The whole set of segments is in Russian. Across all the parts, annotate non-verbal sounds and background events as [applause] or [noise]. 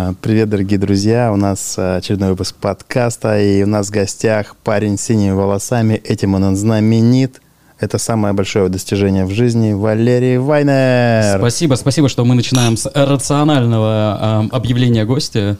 А, Привет, дорогие друзья! У нас а, очередной выпуск подкаста, и у нас в гостях парень с синими волосами. Этим он знаменит. Это самое большое достижение в жизни Валерий Вайнер. Спасибо, спасибо, что мы начинаем с рационального э, объявления гостя,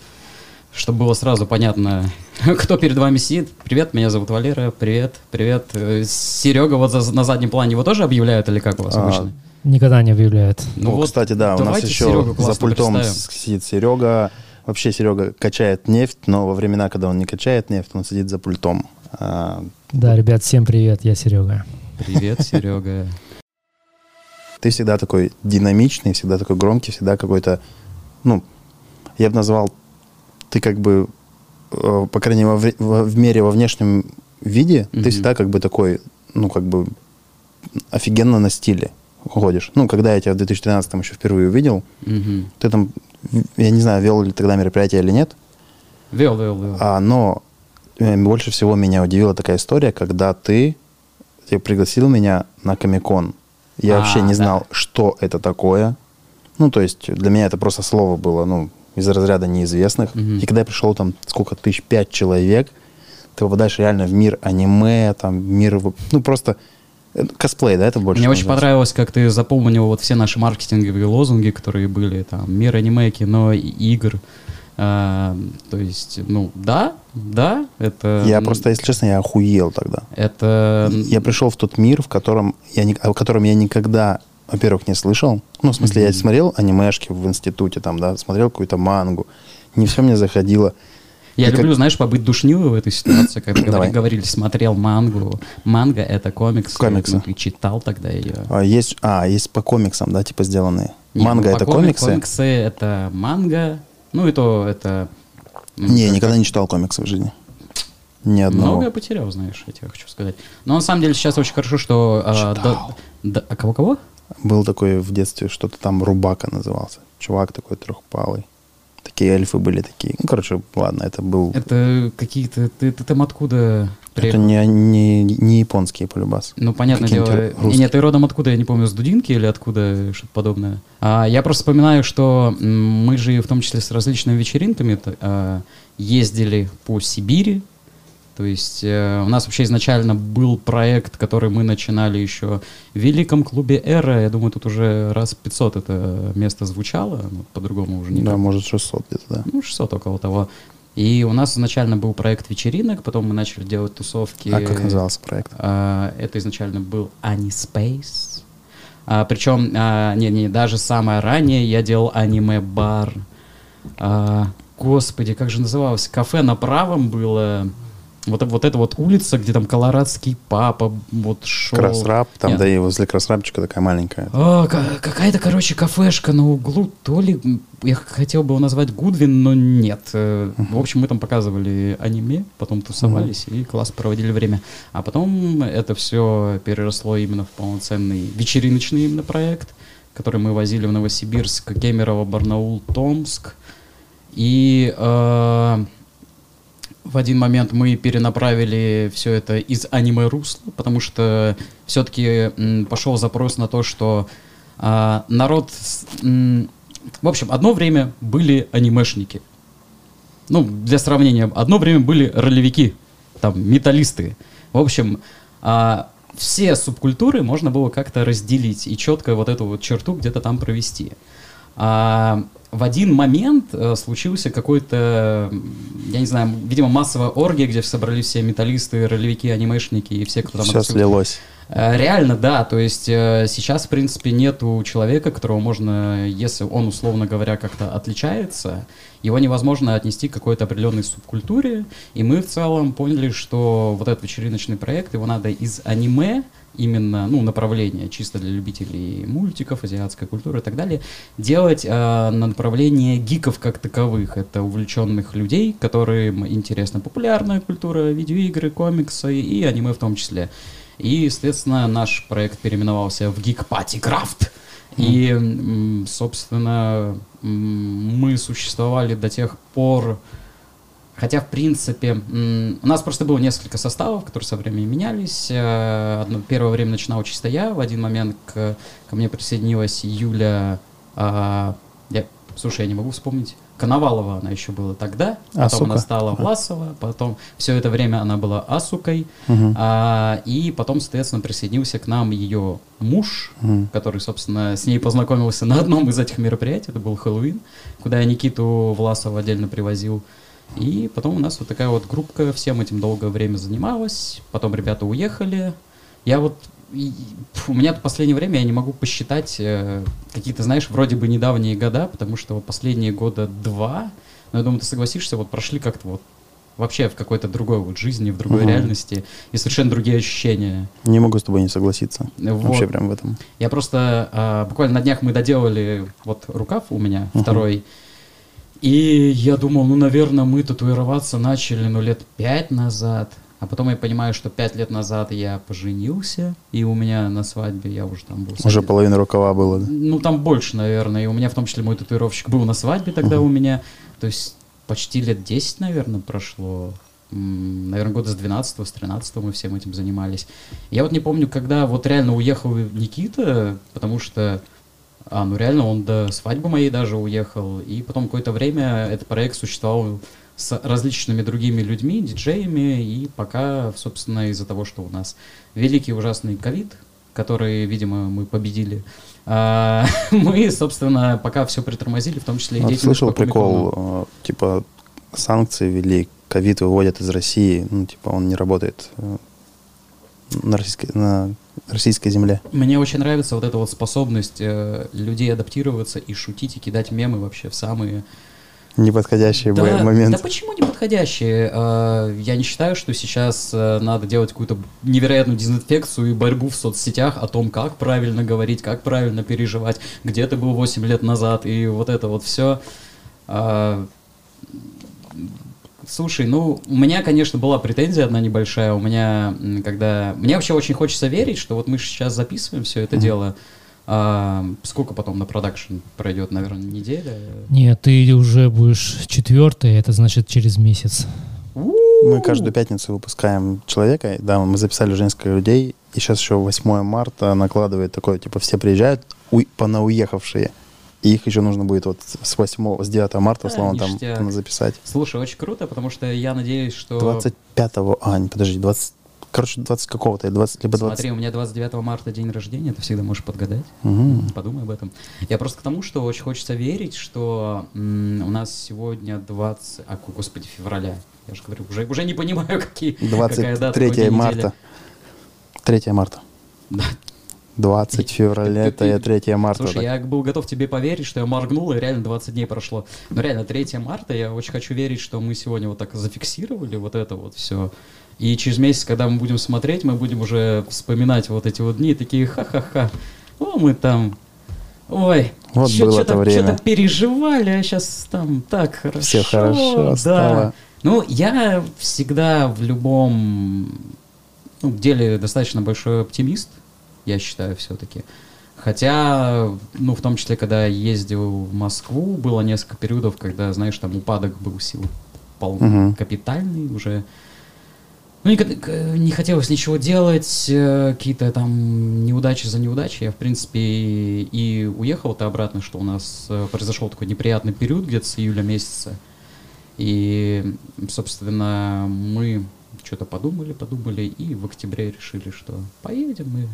чтобы было сразу понятно, [laughs] кто перед вами сидит. Привет, меня зовут Валера. Привет, привет. Э, Серега вот за- на заднем плане его тоже объявляют или как у вас А, обычно? Никогда не объявляют. Ну, вот кстати, да, у нас еще за пультом представим. сидит Серега. Вообще Серега качает нефть, но во времена, когда он не качает нефть, он сидит за пультом. А, Да, ребят, всем привет, я Серега. Привет, Серега. Ты всегда такой динамичный, всегда такой громкий, всегда какой-то, ну, я бы назвал, ты как бы, э, по крайней мере, во- в мере во внешнем виде, Мгм. ты всегда как бы такой, ну, как бы офигенно на стиле ходишь. Ну, когда я тебя в 2013 еще впервые увидел, Мгм. ты там, я не знаю, вел ли тогда мероприятие или нет, Вел, вел, вел. а, но э, больше всего меня удивила такая история, когда ты, ты пригласил меня на Комикон. Я А, вообще не да. знал, что это такое. Ну, то есть для меня это просто слово было, ну, из разряда неизвестных. Мгм. И когда я пришел там, сколько тысяч, пять человек, ты попадаешь реально в мир аниме, там, мир, ну, просто косплей, да, это больше Мне очень понравилось, как ты запомнил вот все наши маркетинговые лозунги, которые были, там, мир аниме, кино, игр. А, то есть, ну, да, да, это... Я просто, если честно, я охуел тогда. Это... Я пришел в тот мир, в котором я, ни- о котором я никогда, во-первых, не слышал. Ну, в смысле, я Мгм. смотрел анимешки в институте, там, да, смотрел какую-то мангу. Не все мне заходило. Я И как- люблю, знаешь, побыть душнилой в этой ситуации, когда Давай. говорили, смотрел мангу. Манга — это комикс. Комиксы. Ну, ты читал тогда ее. А, есть, а, есть по комиксам, да, типа сделанные. Не, Манга ну, это коми- комиксы? Комиксы — это манга. Ну, и то это... м, Не, как- никогда не читал комиксы в жизни. Ни одного. Много я потерял, знаешь, я тебе хочу сказать. Но на самом деле сейчас очень хорошо, что... а, Читал. да- да- а кого-кого? Был такой в детстве, что-то там Рубака назывался. Чувак такой трехпалый. Такие эльфы были такие. Ну, короче, ладно, это был... Это какие-то... Ты, ты там откуда Это не, не, не японские полюбас. Ну, понятное дело. Какие-нибудь русские. Нет, ты родом откуда, я не помню, с Дудинки или откуда, что-то подобное. А, я просто вспоминаю, что мы же в том числе с различными вечеринками а, ездили по Сибири. То есть э, у нас вообще изначально был проект, который мы начинали еще в Великом клубе «Эра». Я думаю, тут уже раз 500 это место звучало, по-другому уже не Да, может, 600 где-то, да. ну, 600 около того. И у нас изначально был проект вечеринок, потом мы начали делать тусовки. А как назывался проект? А, это изначально был Anispace. А, причем, а, не, не, даже самое ранее я делал аниме-бар. А, господи, как же называлось? Кафе на правом было. Вот, вот эта вот улица, где там колорадский папа вот шел. Красрап, там, Нет. да и возле Красрапчика такая маленькая. А, ка- какая-то, короче, кафешка на углу, то ли я хотел бы его назвать Гудвин, но нет. Э, В общем, мы там показывали аниме, потом тусовались и класс проводили время. А потом это все переросло именно в полноценный вечериночный именно проект, который мы возили в Новосибирск, Кемерово, Барнаул, Томск. И э, в один момент мы перенаправили все это из аниме-русла, потому что все-таки пошел запрос на то, что а, народ... в общем, одно время были анимешники. Ну, для сравнения, одно время были ролевики, там, металлисты. В общем, а, все субкультуры можно было как-то разделить и четко вот эту вот черту где-то там провести. А, в один момент э, случился какой-то, я не знаю, видимо, массовая оргия, где собрались все металлисты, ролевики, анимешники и все, кто там... Все отсюда- слилось. Э, Реально, да. То есть э, сейчас, в принципе, нету человека, которого можно, если он, условно говоря, как-то отличается, его невозможно отнести к какой-то определенной субкультуре. И мы в целом поняли, что вот этот вечериночный проект, его надо из аниме, именно, ну, направление чисто для любителей мультиков, азиатской культуры и так далее, делать э, на направление гиков как таковых. Это увлеченных людей, которым интересна популярная культура, видеоигры, комиксы и аниме в том числе. И, естественно, наш проект переименовался в Geek Party Craft. И, собственно, мы существовали до тех пор, хотя, в принципе, у нас просто было несколько составов, которые со временем менялись. Э, Одно, первое время начинал чисто я, в один момент к, ко мне присоединилась Юля, а, я, слушай, я не могу вспомнить, Коновалова она еще была тогда, потом Асука. она стала Власова, потом все это время она была Асукой, Мгм. а, и потом, соответственно, присоединился к нам ее муж, Мгм. который, собственно, с ней познакомился на одном из этих мероприятий, это был Хэллоуин, куда я Никиту Власова отдельно привозил. И потом у нас вот такая вот группка всем этим долгое время занималась, потом ребята уехали. Я вот, и- у меня в последнее время я не могу посчитать э, какие-то, знаешь, вроде бы недавние года, потому что последние года два, но я думаю, ты согласишься, вот прошли как-то вот вообще в какой-то другой вот жизни, в другой Мгм. реальности, и совершенно другие ощущения. Не могу с тобой не согласиться. Вот. Вообще прям в этом. Я просто а, буквально на днях мы доделали вот рукав у меня Мгм. второй. И я думал, ну, наверное, мы татуироваться начали, ну, лет пять назад. А потом я понимаю, что пять лет назад я поженился, и у меня на свадьбе я уже там был. Уже среди- половина рукава было. да? Ну, там больше, наверное. И у меня в том числе мой татуировщик был на свадьбе тогда Мгм. у меня. То есть почти лет 10, наверное, прошло. Наверное, года с 12 с 13 мы всем этим занимались. Я вот не помню, когда вот реально уехал Никита, потому что, а, ну реально он до свадьбы моей даже уехал. И потом какое-то время этот проект существовал с различными другими людьми, диджеями, и пока, собственно, из-за того, что у нас великий ужасный ковид, который, видимо, мы победили, а, [laughs] мы, собственно, пока все притормозили, в том числе и деятельность слышал прикол, э, типа санкции ввели, ковид выводят из России, ну типа он не работает э, на российской, на российской земле. Мне очень нравится вот эта вот способность э, людей адаптироваться и шутить, и кидать мемы вообще в самые Неподходящий Да, б- момент. да почему не подходящие? А, Я не считаю, что сейчас э, надо делать какую-то невероятную дезинфекцию и борьбу в соцсетях о том, как правильно говорить, как правильно переживать, где ты был 8 лет назад, и вот это вот все. Слушай, ну, у меня, конечно, была претензия одна небольшая. У меня, когда... Мне вообще очень хочется верить, что вот мы сейчас записываем все это Мгм. дело. А, сколько потом на продакшн пройдет, наверное, неделя? Нет, ты уже будешь четвертый, это значит через месяц. Мы каждую пятницу выпускаем человека. Да, мы записали уже несколько людей. И сейчас еще 8 марта накладывает такое, типа, все приезжают, уй- понауехавшие. И их еще нужно будет вот с 8, с 9 марта, Да, условно, там, ништяк. там записать. Слушай, очень круто, потому что я надеюсь, что... 25-го, а, не, подожди, 20, короче, 20 какого-то, 20, либо 20. Смотри, у меня 29 марта день рождения, ты всегда можешь подгадать. Мгм. Подумай об этом. Я просто к тому, что очень хочется верить, что м, у нас сегодня 20... А, господи, февраля. Я же говорю, уже, уже не понимаю, [laughs] какие, какая дата, 23 какой день марта. недели. 3 марта. Да. 20 февраля, Ты- это ты- 3 марта. Слушай, так. я был готов тебе поверить, что я моргнул, и реально 20 дней прошло. Но реально 3 марта, я очень хочу верить, что мы сегодня вот так зафиксировали вот это вот все. И через месяц, когда мы будем смотреть, мы будем уже вспоминать вот эти вот дни, такие ха-ха-ха. О, мы там... Ой, Вот чё- было чё-то- то время. чё-то переживали, а сейчас там так хорошо. Все хорошо да. стало. Ну, я всегда в любом ну, деле достаточно большой оптимист, я считаю, все-таки. Хотя, ну, в том числе, когда я ездил в Москву, было несколько периодов, когда, знаешь, там упадок был сил пол Мгм. капитальный уже. Ну, не, не хотелось ничего делать, э, какие-то там неудачи за неудачей. Я, в принципе, и, и уехал-то обратно, что у нас э, произошел такой неприятный период где-то с июля месяца. И, собственно, мы что-то подумали, подумали, и в октябре решили, что поедем мы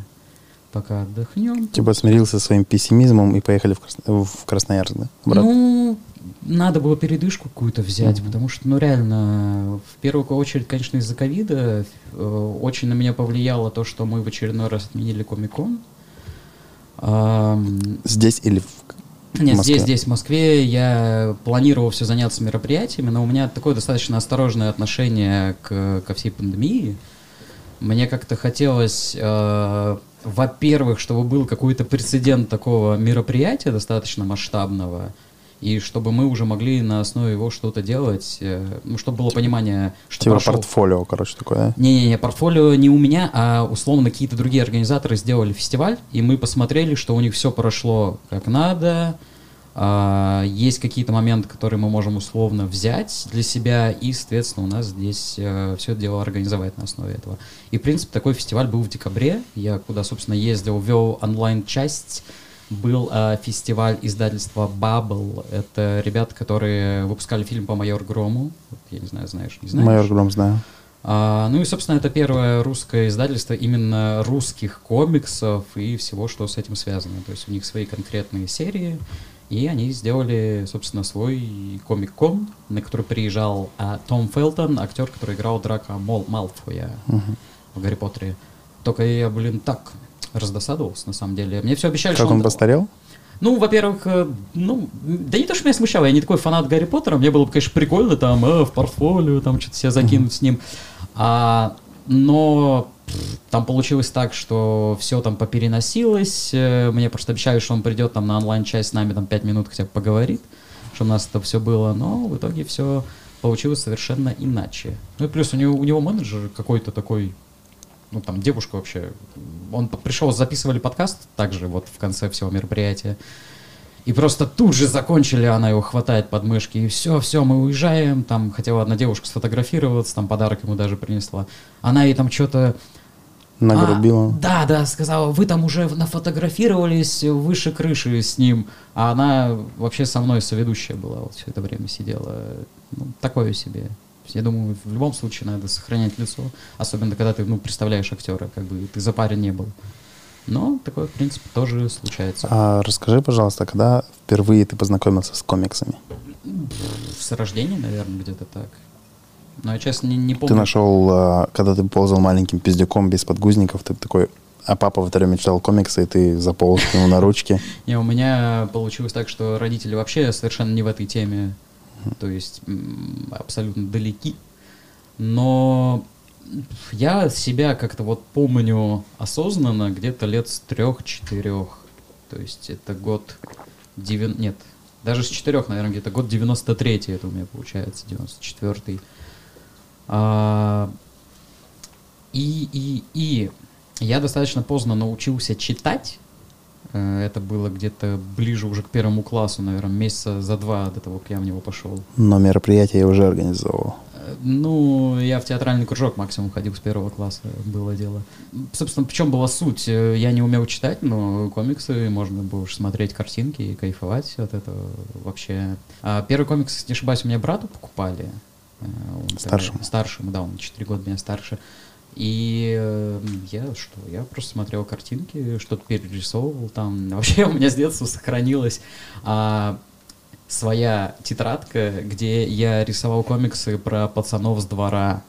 пока отдохнем. Типа смирился со своим пессимизмом и поехали в, Красно- в Красноярск, да? Обратно. Ну, надо было передышку какую-то взять, Мгм. потому что, ну, реально, в первую очередь, конечно, из-за ковида э, очень на меня повлияло то, что мы в очередной раз отменили Комикон. Ам, Здесь или в... Нет, Москве? здесь, здесь, в Москве, я планировал все заняться мероприятиями, но у меня такое достаточно осторожное отношение к, ко всей пандемии. Мне как-то хотелось, э, во-первых, чтобы был какой-то прецедент такого мероприятия достаточно масштабного, и чтобы мы уже могли на основе его что-то делать, э, ну, чтобы было понимание, что Типа прошел- портфолио, короче, такое, да? не-не-не, портфолио не у меня, а условно какие-то другие организаторы сделали фестиваль, и мы посмотрели, что у них все прошло как надо. А, есть какие-то моменты, которые мы можем условно взять для себя, и, соответственно, у нас здесь все это дело организовать на основе этого. И, в принципе, такой фестиваль был в декабре. Я куда, собственно, ездил, вел онлайн-часть был э, фестиваль издательства Bubble. Это ребята, которые выпускали фильм по Майор Грому. Вот, я не знаю, знаешь, не знаешь. Майор Гром знаю. А, ну и, собственно, это первое русское издательство именно русских комиксов и всего, что с этим связано. То есть у них свои конкретные серии, и они сделали, собственно, свой комик-кон, на который приезжал а, Том Фелтон, актер, который играл Драка Мол Малфоя в Гарри Поттере. Только я, блин, так раздосадовался, на самом деле. Мне все обещали, Как что он постарел? ну, во-первых, э, ну, да не то, что меня смущало, я не такой фанат Гарри Поттера, мне было бы, конечно, прикольно там э, в портфолио, там что-то себе закинуть с ним. А, но там получилось так, что все там попереносилось, э, мне просто обещали, что он придет там на онлайн-часть с нами там 5 минут хотя бы поговорит, что у нас это все было, но в итоге все получилось совершенно иначе. Ну и плюс у него, у него менеджер какой-то такой, ну там девушка вообще, он пришел, записывали подкаст также вот в конце всего мероприятия, и просто тут же закончили, она его хватает под мышки, и все, все, мы уезжаем, там хотела одна девушка сфотографироваться, там подарок ему даже принесла. Она ей там что-то... Нагрубила. А, да, да, сказала, вы там уже нафотографировались выше крыши с ним, а она вообще со мной соведущая была, вот все это время сидела. Ну, такое себе. Я думаю, в любом случае надо сохранять лицо, особенно когда ты, ну, представляешь актера, как бы ты за парень не был. Но такое, в принципе, тоже случается. А расскажи, пожалуйста, когда впервые ты познакомился с комиксами? С рождения, наверное, где-то так. Но я, честно, не, не помню. Ты нашел, а, когда ты ползал маленьким пиздюком без подгузников, ты такой, а папа в это время читал комиксы, и ты заполз к нему на ручки. [laughs] Не, у меня получилось так, что родители вообще совершенно не в этой теме, то есть абсолютно далеки. Но я себя как-то вот помню осознанно где-то лет с трех-четырех. То есть это год... Девян... Нет, даже с четырех, наверное, где-то год 93-й это у меня получается, 94-й. А, и, и, и я достаточно поздно научился читать. Э, Это было где-то ближе уже к первому классу, наверное, месяца за два до того, как я в него пошел. Но мероприятие я уже организовывал. Э, Ну, я в театральный кружок максимум ходил с первого класса, было дело. Собственно, в чем была суть? Э, Я не умел читать, но комиксы можно было уж смотреть картинки и кайфовать от этого вообще. А первый комикс, если не ошибаюсь, у меня брату покупали. Э, он тогда- Старшему. Старшему, да, он на 4 года меня старше. И э, я что, я просто смотрел картинки, что-то перерисовывал там. [laughs] Вообще у меня с детства сохранилась а, своя тетрадка, где я рисовал комиксы про пацанов с двора.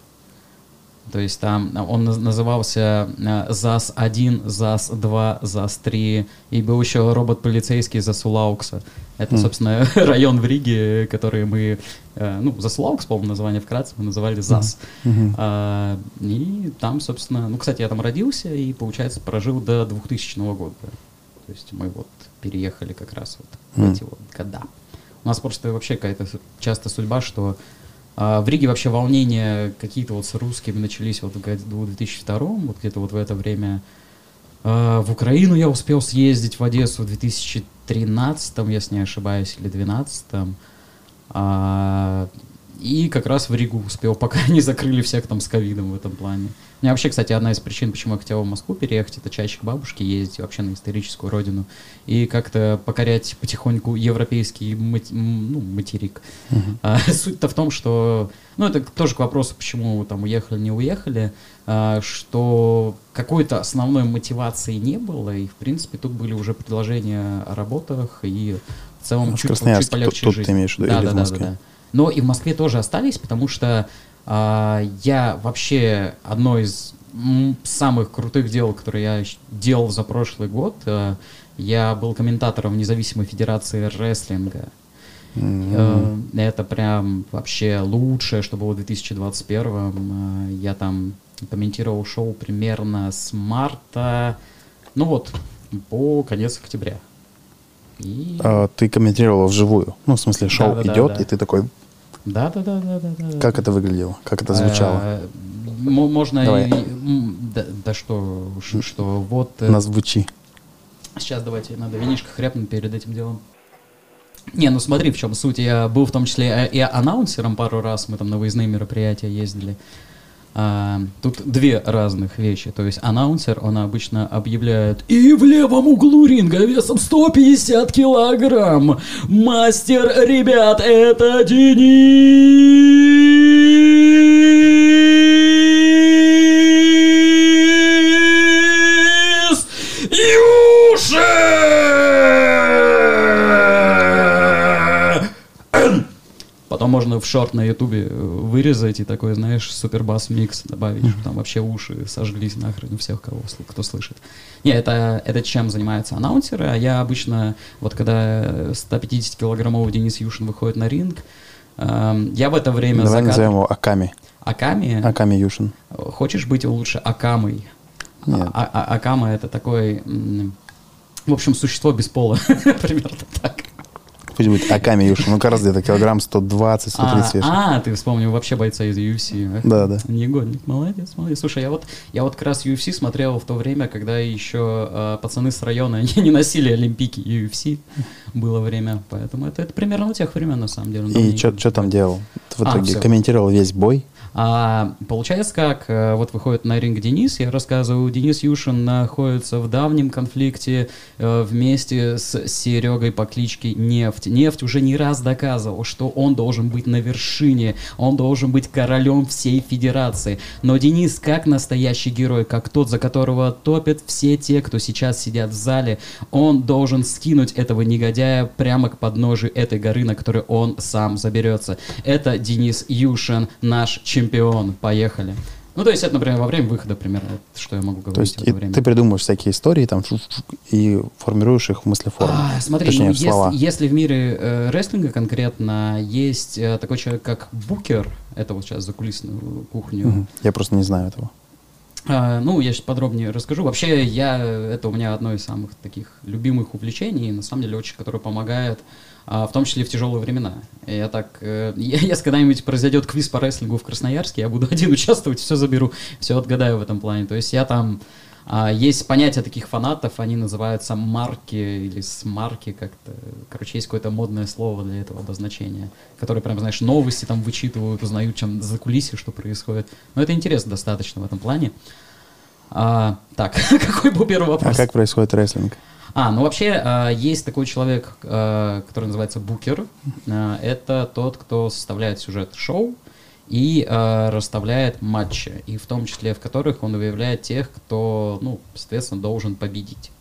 То есть там он наз- назывался э, ЗАС-1, ЗАС-2, ЗАС-3, и был еще робот-полицейский Засулаукса. Это, М. собственно, [laughs] район в Риге, который мы, э, ну, Засулаукс, по-моему, название вкратце, мы называли ЗАС. Мгм. А, и там, собственно, ну, кстати, я там родился и, получается, прожил до 2000 года. То есть мы вот переехали как раз вот в Мгм. эти вот года. У нас просто вообще какая-то часто судьба, что а, в Риге вообще волнения какие-то вот с русскими начались вот в году 2002, вот где-то вот в это время. А, в Украину я успел съездить в Одессу в 2013, если не ошибаюсь, или 2012. А, и как раз в Ригу успел, [laughs] пока не закрыли всех там с ковидом в этом плане. У меня вообще, кстати, одна из причин, почему я хотел в Москву переехать, это чаще к бабушке ездить вообще на историческую родину и как-то покорять потихоньку европейский мати- ну, материк. Мгм. А, [laughs] Суть-то в том, что, ну, это тоже к вопросу, почему там уехали, не уехали, а, что какой-то основной мотивации не было, и, в принципе, тут были уже предложения о работах, и в целом в чуть, Красноярске, чуть полегче тут- тут жить. ты имеешь в виду, да, или да, в да, Москве? да, да. Но и в Москве тоже остались, потому что а, я вообще одно из самых крутых дел, которые я делал за прошлый год, э, я был комментатором независимой федерации рестлинга. М. Э, Это прям вообще лучшее, что было в 2021. Э, Я там комментировал шоу примерно с марта, ну вот, по конец октября. И... А, Ты комментировал вживую. Ну, в смысле, шоу Да-да-да, идет, да. и ты такой, Да, да, да, да, да, да. как это выглядело, как это звучало? Э, Можно Давай. и- да, да что, что вот э, Назвучи. сейчас давайте надо винишко хряпнуть перед этим делом. Не, ну смотри, в чем суть. Я был в том числе и анонсером пару раз, мы там на выездные мероприятия ездили. А, тут две разных вещи. То есть аннаунсер, он обычно объявляет «И в левом углу ринга весом 150 килограмм! Мастер, ребят, это Денис можно в шорт на ютубе э, вырезать и такой, знаешь, супербас микс добавить, чтобы там вообще уши сожглись нахрен у всех, кого, кто слышит. Не, это, это чем занимаются аннаунсеры, а я обычно, вот когда 150-килограммовый Денис Юшин выходит на ринг, эм, я в это время Давай за назовем его Аками. Аками, Аками Юшин. хочешь быть лучше Акамой? Нет. А- а- Акама это такой, в общем, существо без пола, [laughs] примерно так. Пусть будет Аками Юшин. Ну, как раз где-то килограмм 120, 130 вешает. А, а, ты вспомнил вообще бойца из UFC. Да, да. Негодник, молодец, молодец. Слушай, я вот, я вот как раз UFC смотрел в то время, когда еще э, пацаны с района [laughs] не носили олимпийки UFC. Было время, поэтому это, это примерно у тех времен, на самом деле. И что там делал? В А, итоге всё. комментировал весь бой. А, получается как, э, вот выходит на ринг Денис, я рассказываю, Денис Юшин находится в давнем конфликте э, вместе с Серегой по кличке Нефть. Нефть уже не раз доказывал, что он должен быть на вершине, он должен быть королем всей федерации. Но Денис, как настоящий герой, как тот, за которого топят все те, кто сейчас сидят в зале, он должен скинуть этого негодяя прямо к подножию этой горы, на которой он сам заберется. Это Денис Юшин, наш чемпион. Поехали. Ну, то есть это, например, во время выхода примерно, вот что я могу говорить То есть и время. ты придумываешь всякие истории там и формируешь их в мыслеформу. А, смотри, Точнее, ну, в слова. если, если в мире э, рестлинга конкретно есть э, такой человек, как Букер, это вот сейчас закулисную кухню, Мгм. Я просто не знаю этого. А, ну, я сейчас подробнее расскажу. Вообще, я, это у меня одно из самых таких любимых увлечений, на самом деле, очень, которое помогает, в том числе в тяжелые времена. Я так, э, [laughs] если когда-нибудь произойдет квиз по рестлингу в Красноярске, я буду [laughs] один участвовать, все заберу, все отгадаю в этом плане. То есть я там, а, есть понятие таких фанатов, они называются марки или смарки как-то. Короче, есть какое-то модное слово для этого обозначения, которые прям, знаешь, новости там вычитывают, узнают, чем за кулисье, что происходит. Но это интересно достаточно в этом плане. А, так, [laughs] какой был первый А вопрос? как происходит рестлинг? А, ну вообще а, есть такой человек, а, который называется букер. А, это тот, кто составляет сюжет шоу и а, расставляет матчи, и в том числе в которых он выявляет тех, кто, ну, соответственно, должен победить.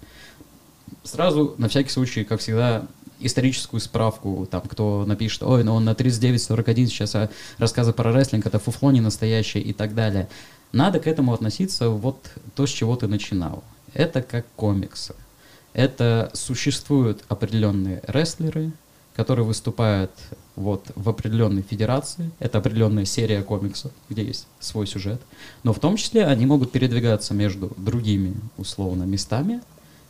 Сразу, на всякий случай, как всегда, историческую справку, там, кто напишет, ой, ну он на 39-41 сейчас а, рассказы про рестлинг, это фуфло не настоящее и так далее. Надо к этому относиться вот то, с чего ты начинал. Это как комиксы. Это существуют определенные рестлеры, которые выступают вот в определенной федерации. Это определенная серия комиксов, где есть свой сюжет. Но в том числе они могут передвигаться между другими, условно, местами,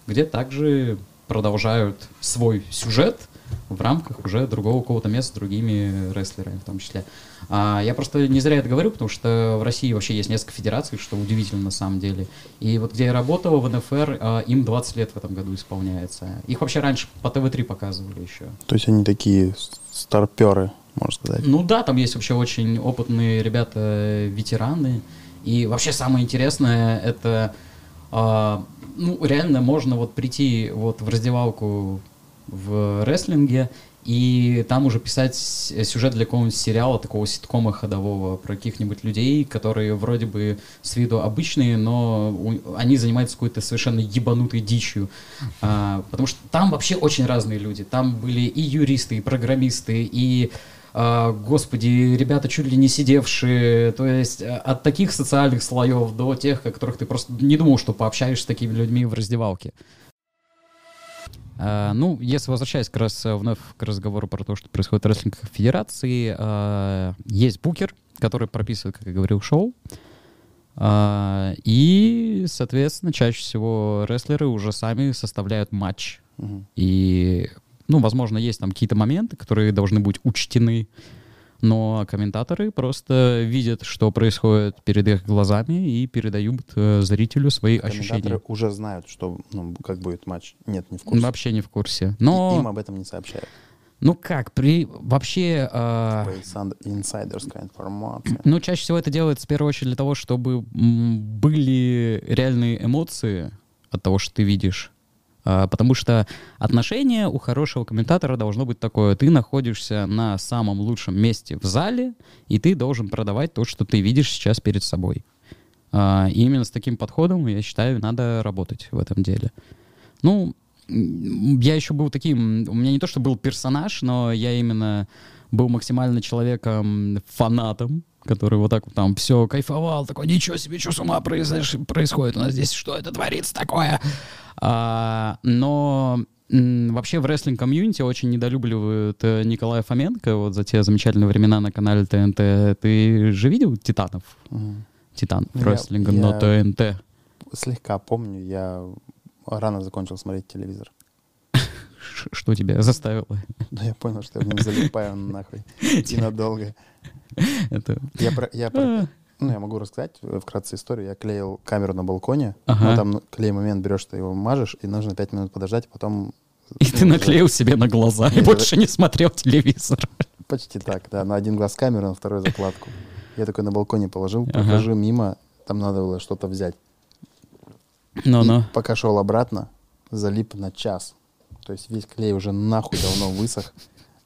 где также продолжают свой сюжет в рамках уже другого какого-то места с другими рестлерами в том числе. А, я просто не зря это говорю, потому что в России вообще есть несколько федераций, что удивительно на самом деле. И вот где я работал в НФР, а, им 20 лет в этом году исполняется. Их вообще раньше по ТВ-3 показывали еще. То есть они такие старперы, можно сказать. Ну да, там есть вообще очень опытные ребята, ветераны. И вообще самое интересное, это а, ну, реально можно вот прийти вот в раздевалку в рестлинге и там уже писать сюжет для какого-нибудь сериала, такого ситкома ходового, про каких-нибудь людей, которые вроде бы с виду обычные, но у- они занимаются какой-то совершенно ебанутой дичью. А, потому что там вообще очень разные люди. Там были и юристы, и программисты, и а, господи, ребята чуть ли не сидевшие, то есть а, от таких социальных слоев до тех, о которых ты просто не думал, что пообщаешься с такими людьми в раздевалке. А, ну, если возвращаясь как раз э, вновь к разговору про то, что происходит в рестлинг федерации, а, есть букер, который прописывает, как я говорил, шоу. А, и, соответственно, чаще всего рестлеры уже сами составляют матч. Мгм. И, ну, возможно, есть там какие-то моменты, которые должны быть учтены, но комментаторы просто видят, что происходит перед их глазами и передают э, зрителю свои Комментаторы ощущения. уже знают, что, ну, как будет матч. Нет, не в курсе. Вообще не в курсе. И Но, Им об этом не сообщают. Ну как, при вообще... э, инсайд- Инсайдерская информация. Ну, чаще всего это делается в первую очередь для того, чтобы были реальные эмоции от того, что ты видишь. А, Потому что отношение у хорошего комментатора должно быть такое. Ты находишься на самом лучшем месте в зале, и ты должен продавать то, что ты видишь сейчас перед собой. А, И именно с таким подходом, я считаю, надо работать в этом деле. Ну, я еще был таким, у меня не то, что был персонаж, но я именно был максимально человеком фанатом, который вот так вот там все кайфовал, такой, ничего себе, что с ума произош- происходит у нас здесь, что это творится такое? А, но вообще в рестлинг-комьюнити очень недолюбливают э, Николая Фоменко вот за те замечательные времена на канале ТНТ. Ты же видел «Титанов»? «Титан» Я- рестлинга на я- ТНТ. Слегка помню, я рано закончил смотреть телевизор. Что тебя заставило? Да я понял, что я в нем залипаю нахуй. [laughs] И надолго. Это... Я, про- я, про- А, ну, я могу рассказать э, вкратце историю. Я клеил камеру на балконе. Ага. Ну, там ну, клей момент берешь, ты его мажешь, и нужно 5 минут подождать, потом... И ну, ты наклеил себе на глаза и больше не смотрел телевизор. Почти так, да. На один глаз камеру, на второй закладку. Я такой на балконе положил, прохожу мимо, там надо было что-то взять. Ну-ну. И пока шел обратно, залип на час. То есть весь клей уже нахуй давно высох.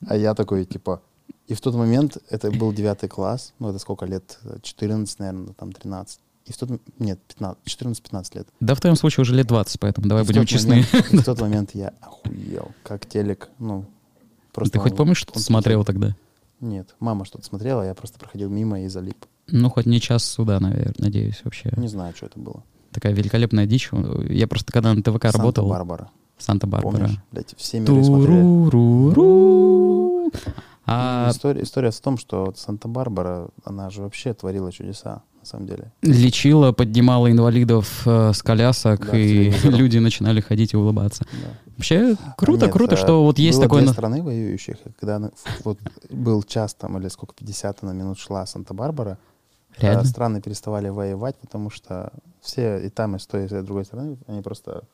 А я такой, типа... И в тот момент, это был девятый класс, ну это сколько лет? 14, наверное, там 13. И в тот... Нет, 15, 14-15 лет. Да, в твоем случае уже лет 20, поэтому давай И будем честны. момент- в тот [laughs] момент я охуел, как телек, ну... Ты хоть он- помнишь, что ты смотрел тогда? Нет, мама что-то смотрела, я просто проходил мимо и залип. Ну, хоть не час суда, наверное, надеюсь, вообще. Не знаю, что это было. Такая великолепная дичь. Я просто когда на ТВК работал... Санта-Барбара. Санта-Барбара. Помнишь? Блядь, все миры смотрели. А История, история в том, что Санта-Барбара, она же вообще творила чудеса, на самом деле. лечила, поднимала инвалидов э, с колясок, Да, и [laughs] люди начинали ходить и улыбаться. Да. Вообще круто, Нет, круто, э, что вот есть было такое... две страны воюющих, когда вот был час там, или сколько, 50 на минут шла Санта-Барбара, э, Реально? страны переставали воевать, потому что все и там, и с той, и с другой стороны, они просто...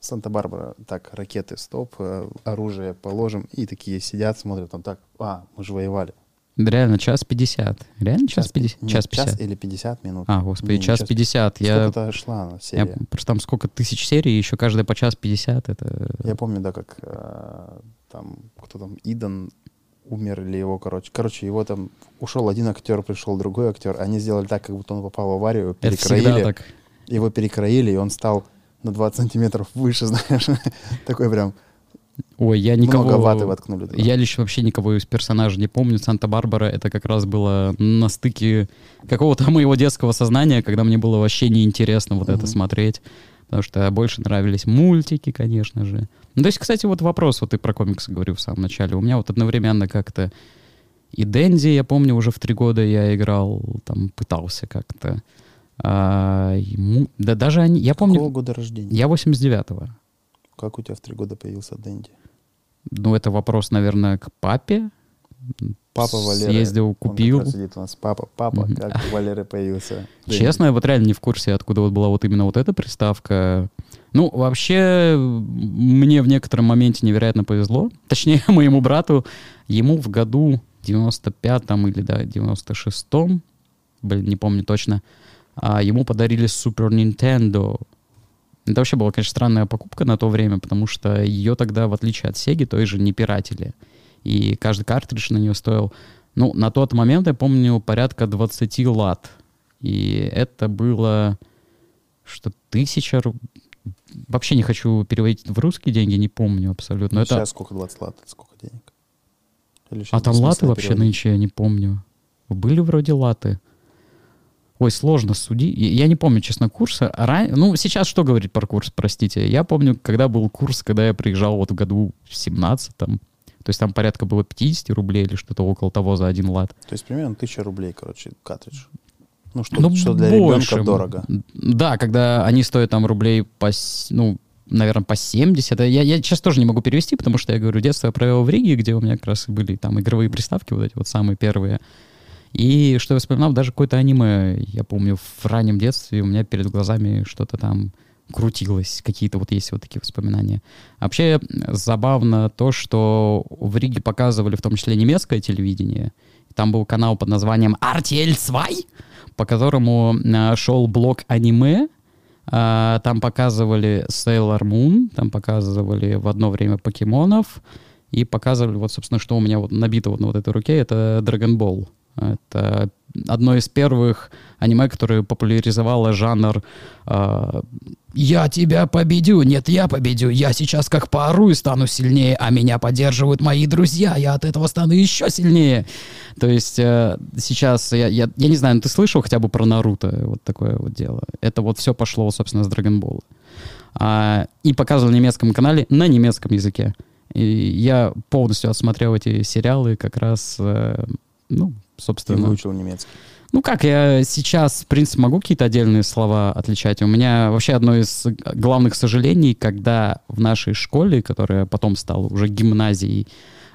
Санта-Барбара, так, ракеты, стоп, э, оружие положим, и такие сидят, смотрят, там так, а, мы же воевали. Реально, час пятьдесят. Реально час пятьдесят? Час час пятьдесят. или 50 минут. А, господи, Не, час пятьдесят. Я, Сколько-то шла она, я серия. просто там сколько тысяч серий, еще каждая по час пятьдесят. Это... Я помню, да, как э, там, кто там, Идан умер или его, короче. Короче, его там ушел один актер, пришел другой актер. Они сделали так, как будто он попал в аварию, Это всегда перекроили. так. Его перекроили, и он стал на 20 сантиметров выше, [laughs] знаешь. Такой прям Ой, я никого... много ваты воткнули. туда. Я лично вообще никого из персонажей не помню. Санта-Барбара это как раз было на стыке какого-то [laughs] моего детского сознания, когда мне было вообще неинтересно вот это Мгм. смотреть. Потому что больше нравились мультики, конечно же. Ну, то есть, кстати, вот вопрос, вот ты про комиксы говорил в самом начале. У меня вот одновременно как-то и Дэнди, я помню, уже в три года я играл, там, пытался как-то. А, и му- Да даже они... Я Какого помню... года рождения? Я 89-го. Как у тебя в три года появился Дэнди? Ну, это вопрос, наверное, к папе. Папа Валера. Съездил, Он купил. раз сидит у нас. Папа, папа, Мгм. как у Валеры появился Дэнди? Честно, я вот реально не в курсе, откуда вот была вот именно вот эта приставка. Ну, вообще, мне в некотором моменте невероятно повезло. Точнее, [laughs] моему брату, ему в году 95-м или, да, 96-м, блин, не помню точно, а ему подарили Super Nintendo. Это вообще была, конечно, странная покупка на то время, потому что ее тогда, в отличие от Sega, той же не пиратили. И каждый картридж на нее стоил, ну, на тот момент, я помню, порядка 20 лат. И это было что тысяча ру- Вообще не хочу переводить в русские деньги, не помню абсолютно. Ну, это... Сейчас сколько 20 лат, это сколько денег? А там латы вообще переводить? нынче, я не помню. Были вроде латы. Ой, сложно судить. Я не помню, честно, курса. Ран- Ну, сейчас что говорить про курс, простите. Я помню, когда был курс, когда я приезжал вот в году в 17-м. То есть там порядка было 50 рублей или что-то около того за один лат. То есть примерно 1000 рублей, короче, картридж. Ну, что, Ну, что для больше. ребенка дорого. Да, когда они стоят там рублей по, ну, наверное, по 70. Я, я сейчас тоже не могу перевести, потому что я говорю, детство я провел в Риге, где у меня как раз и были там игровые приставки, вот эти вот самые первые. И что я вспоминал, даже какое-то аниме, я помню, в раннем детстве у меня перед глазами что-то там крутилось. Какие-то вот есть вот такие воспоминания. Вообще забавно то, что в Риге показывали в том числе немецкое телевидение. Там был канал под названием RTL 2, по которому э, шел блок аниме. Э, там показывали Sailor Moon, там показывали в одно время покемонов. И показывали, вот, собственно, что у меня вот набито вот на вот этой руке, это Dragon Ball. Это одно из первых аниме, которое популяризовало жанр э, «Я тебя победю, нет, я победю, я сейчас как поору и стану сильнее, а меня поддерживают мои друзья, я от этого стану еще сильнее». То есть э, сейчас, я, я, я не знаю, ты слышал хотя бы про Наруто, вот такое вот дело. Это вот все пошло, собственно, с Драгонбола. А, и показывал на немецком канале на немецком языке. И я полностью отсмотрел эти сериалы как раз, э, ну, собственно... Ты выучил немецкий. Ну как, я сейчас, в принципе, могу какие-то отдельные слова отличать. У меня вообще одно из главных сожалений, когда в нашей школе, которая потом стала уже гимназией,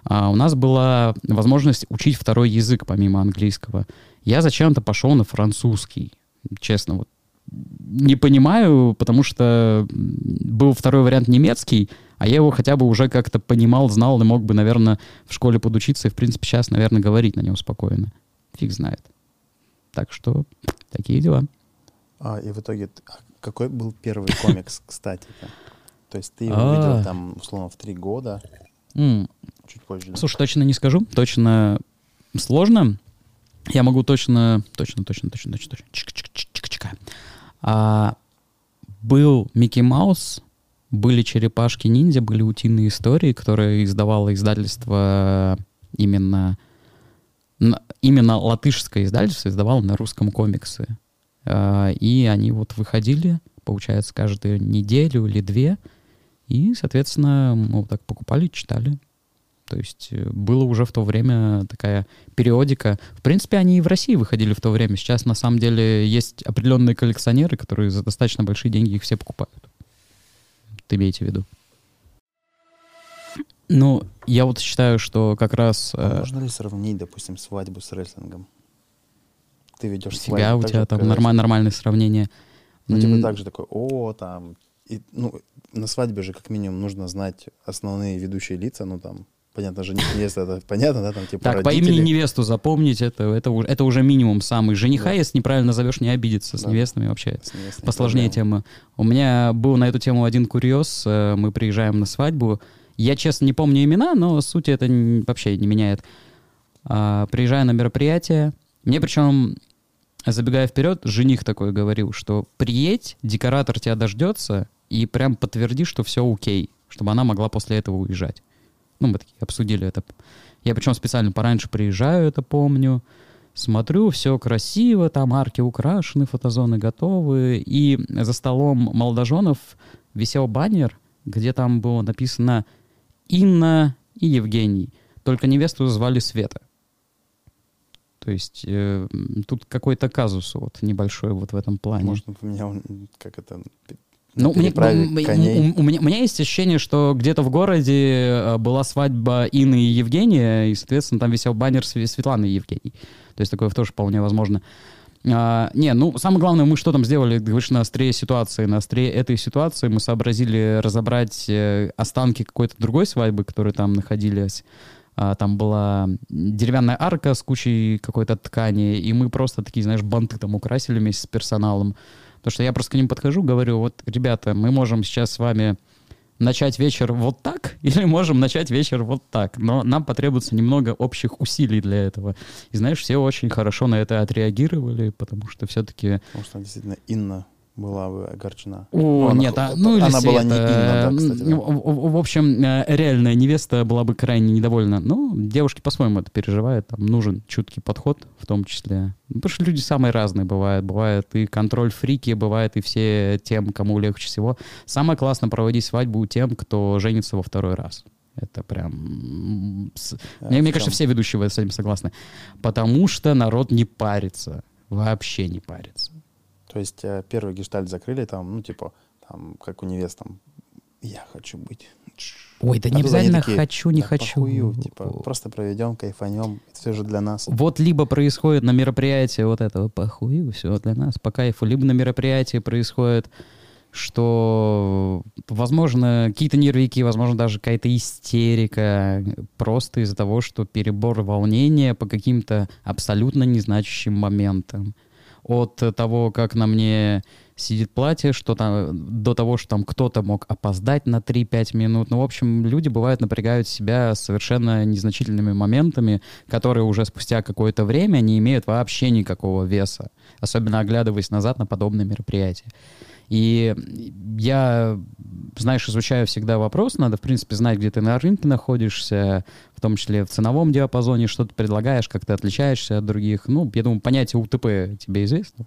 а, у нас была возможность учить второй язык помимо английского. Я зачем-то пошел на французский. Честно, вот не понимаю, потому что был второй вариант немецкий, а я его хотя бы уже как-то понимал, знал и мог бы, наверное, в школе подучиться и, в принципе, сейчас, наверное, говорить на нем спокойно. Фиг знает. Так что такие дела. А, и в итоге, а какой был первый [laughs] комикс, кстати? -то? То есть ты его А. видел там, условно, в три года, чуть позже. да? Слушай, точно не скажу. Точно сложно. Я могу точно, точно, точно, точно, точно, точно. Чик-чик-чик-чик-чика. А, был Микки Маус, были черепашки-ниндзя, были утиные истории, которые издавало издательство именно на- именно латышское издательство издавало на русском комиксы. А, И они вот выходили, получается, каждую неделю или две. И, соответственно, мы вот так покупали, читали. То есть э, было уже в то время такая периодика. В принципе, они и в России выходили в то время. Сейчас, на самом деле, есть определенные коллекционеры, которые за достаточно большие деньги их все покупают. Вот имейте в виду. Ну, я вот считаю, что как раз... А э, можно ли сравнить, допустим, свадьбу с рестлингом? Ты ведешь Себя у тебя там нормаль- нормальное сравнение. Ну, типа так же такой, о, там... И, ну, на свадьбе же как минимум нужно знать основные ведущие лица, ну, там, понятно, жених, невеста, это понятно, да, там, типа, Так, по родители. имени невесту запомнить, это, это, уже- это уже минимум самый. Жениха, Да. если неправильно зовешь, не обидится. С Да. невестами вообще С невестой посложнее проблема. тема. У меня был на эту тему один курьез. э, Мы приезжаем на свадьбу. Я, честно, не помню имена, но суть это вообще не меняет. А, Приезжаю на мероприятие. Мне причем, забегая вперед, жених такой говорил, что приедь, декоратор тебя дождется и прям подтверди, что все окей, чтобы она могла после этого уезжать. Ну, мы такие обсудили это. Я причем специально пораньше приезжаю, это помню. Смотрю, все красиво, там арки украшены, фотозоны готовы. И за столом молодоженов висел баннер, где там было написано Инна и Евгений. Только невесту звали Света. То есть э, тут какой-то казус вот небольшой вот в этом плане. Может, поменял, как это, Ну, мне- коней. у, у меня, у меня есть ощущение, что где-то в городе э, была свадьба Инны и Евгения, и, соответственно, там висел баннер Све- Светланы и Евгений. То есть такое тоже вполне возможно. А, не, ну, самое главное, мы что там сделали, говоришь, на острие ситуации. На острие этой ситуации мы сообразили разобрать э, останки какой-то другой свадьбы, которые там находились. А, там была деревянная арка с кучей какой-то ткани, и мы просто такие, знаешь, банты там украсили вместе с персоналом. Потому что я просто к ним подхожу, говорю, вот, ребята, мы можем сейчас с вами начать вечер вот так, [laughs] или можем начать вечер вот так. Но нам потребуется немного общих усилий для этого. И знаешь, все очень хорошо на это отреагировали, потому что все-таки... Потому что действительно Инна была бы огорчена. О, она- нет, а, ну она была не Света, Инна, да, кстати. да. В, в- общем, э, реальная невеста была бы крайне недовольна. Ну, девушки по-своему это переживают. Там нужен чуткий подход в том числе. Ну, Потому что люди самые разные бывают. Бывает и контроль-фрики, бывает и все тем, кому легче всего. Самое классно проводить свадьбу тем, кто женится во второй раз. Это прям... А Мне, в мне кажется, все ведущие с этим согласны. Потому что народ не парится. Вообще не парится. То есть э, первый гештальт закрыли, там, ну, типа, там, как у невест, там, я хочу быть. Ой, да А не обязательно такие, хочу, не «Да хочу. похую, типа, просто проведем, кайфанем, это все же для нас. Вот либо происходит на мероприятии вот этого похуй, все для нас, по кайфу, либо на мероприятии происходит что, возможно, какие-то нервики, возможно, даже какая-то истерика, просто из-за того, что перебор волнения по каким-то абсолютно незначащим моментам. От того, как на мне сидит платье, что там, до того, что там кто-то мог опоздать на 3-5 минут. Ну, в общем, люди, бывают, напрягают себя совершенно незначительными моментами, которые уже спустя какое-то время не имеют вообще никакого веса, особенно оглядываясь назад на подобные мероприятия. И я, знаешь, изучаю всегда вопрос, надо, в принципе, знать, где ты на рынке находишься, в том числе в ценовом диапазоне, что ты предлагаешь, как ты отличаешься от других. Ну, я думаю, понятие УТП тебе известно.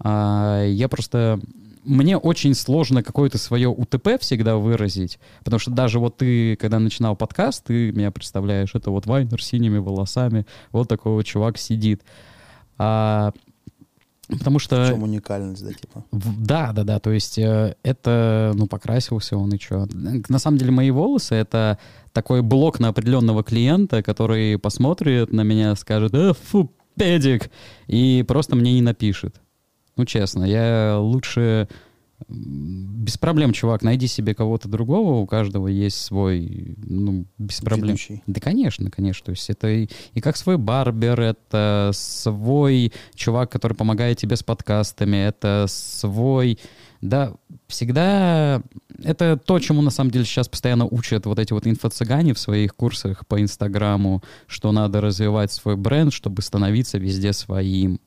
А, я просто мне очень сложно какое-то свое УТП всегда выразить, потому что даже вот ты, когда начинал подкаст, ты меня представляешь, это вот Вайнер с синими волосами, вот такой вот чувак сидит. А, потому что... В чем уникальность, да, типа? Да, да, да, то есть э, это, ну, покрасился он и что. На самом деле мои волосы — это такой блок на определенного клиента, который посмотрит на меня, скажет, э, фу, педик, и просто мне не напишет. Ну, честно, я лучше... Без проблем, чувак, найди себе кого-то другого, у каждого есть свой, ну, без проблем. Ведущий. Да, конечно, конечно. То есть это и, и как свой барбер, это свой чувак, который помогает тебе с подкастами, это свой... Да, всегда это то, чему на самом деле сейчас постоянно учат вот эти вот инфо-цыгане в своих курсах по Инстаграму, что надо развивать свой бренд, чтобы становиться везде своим.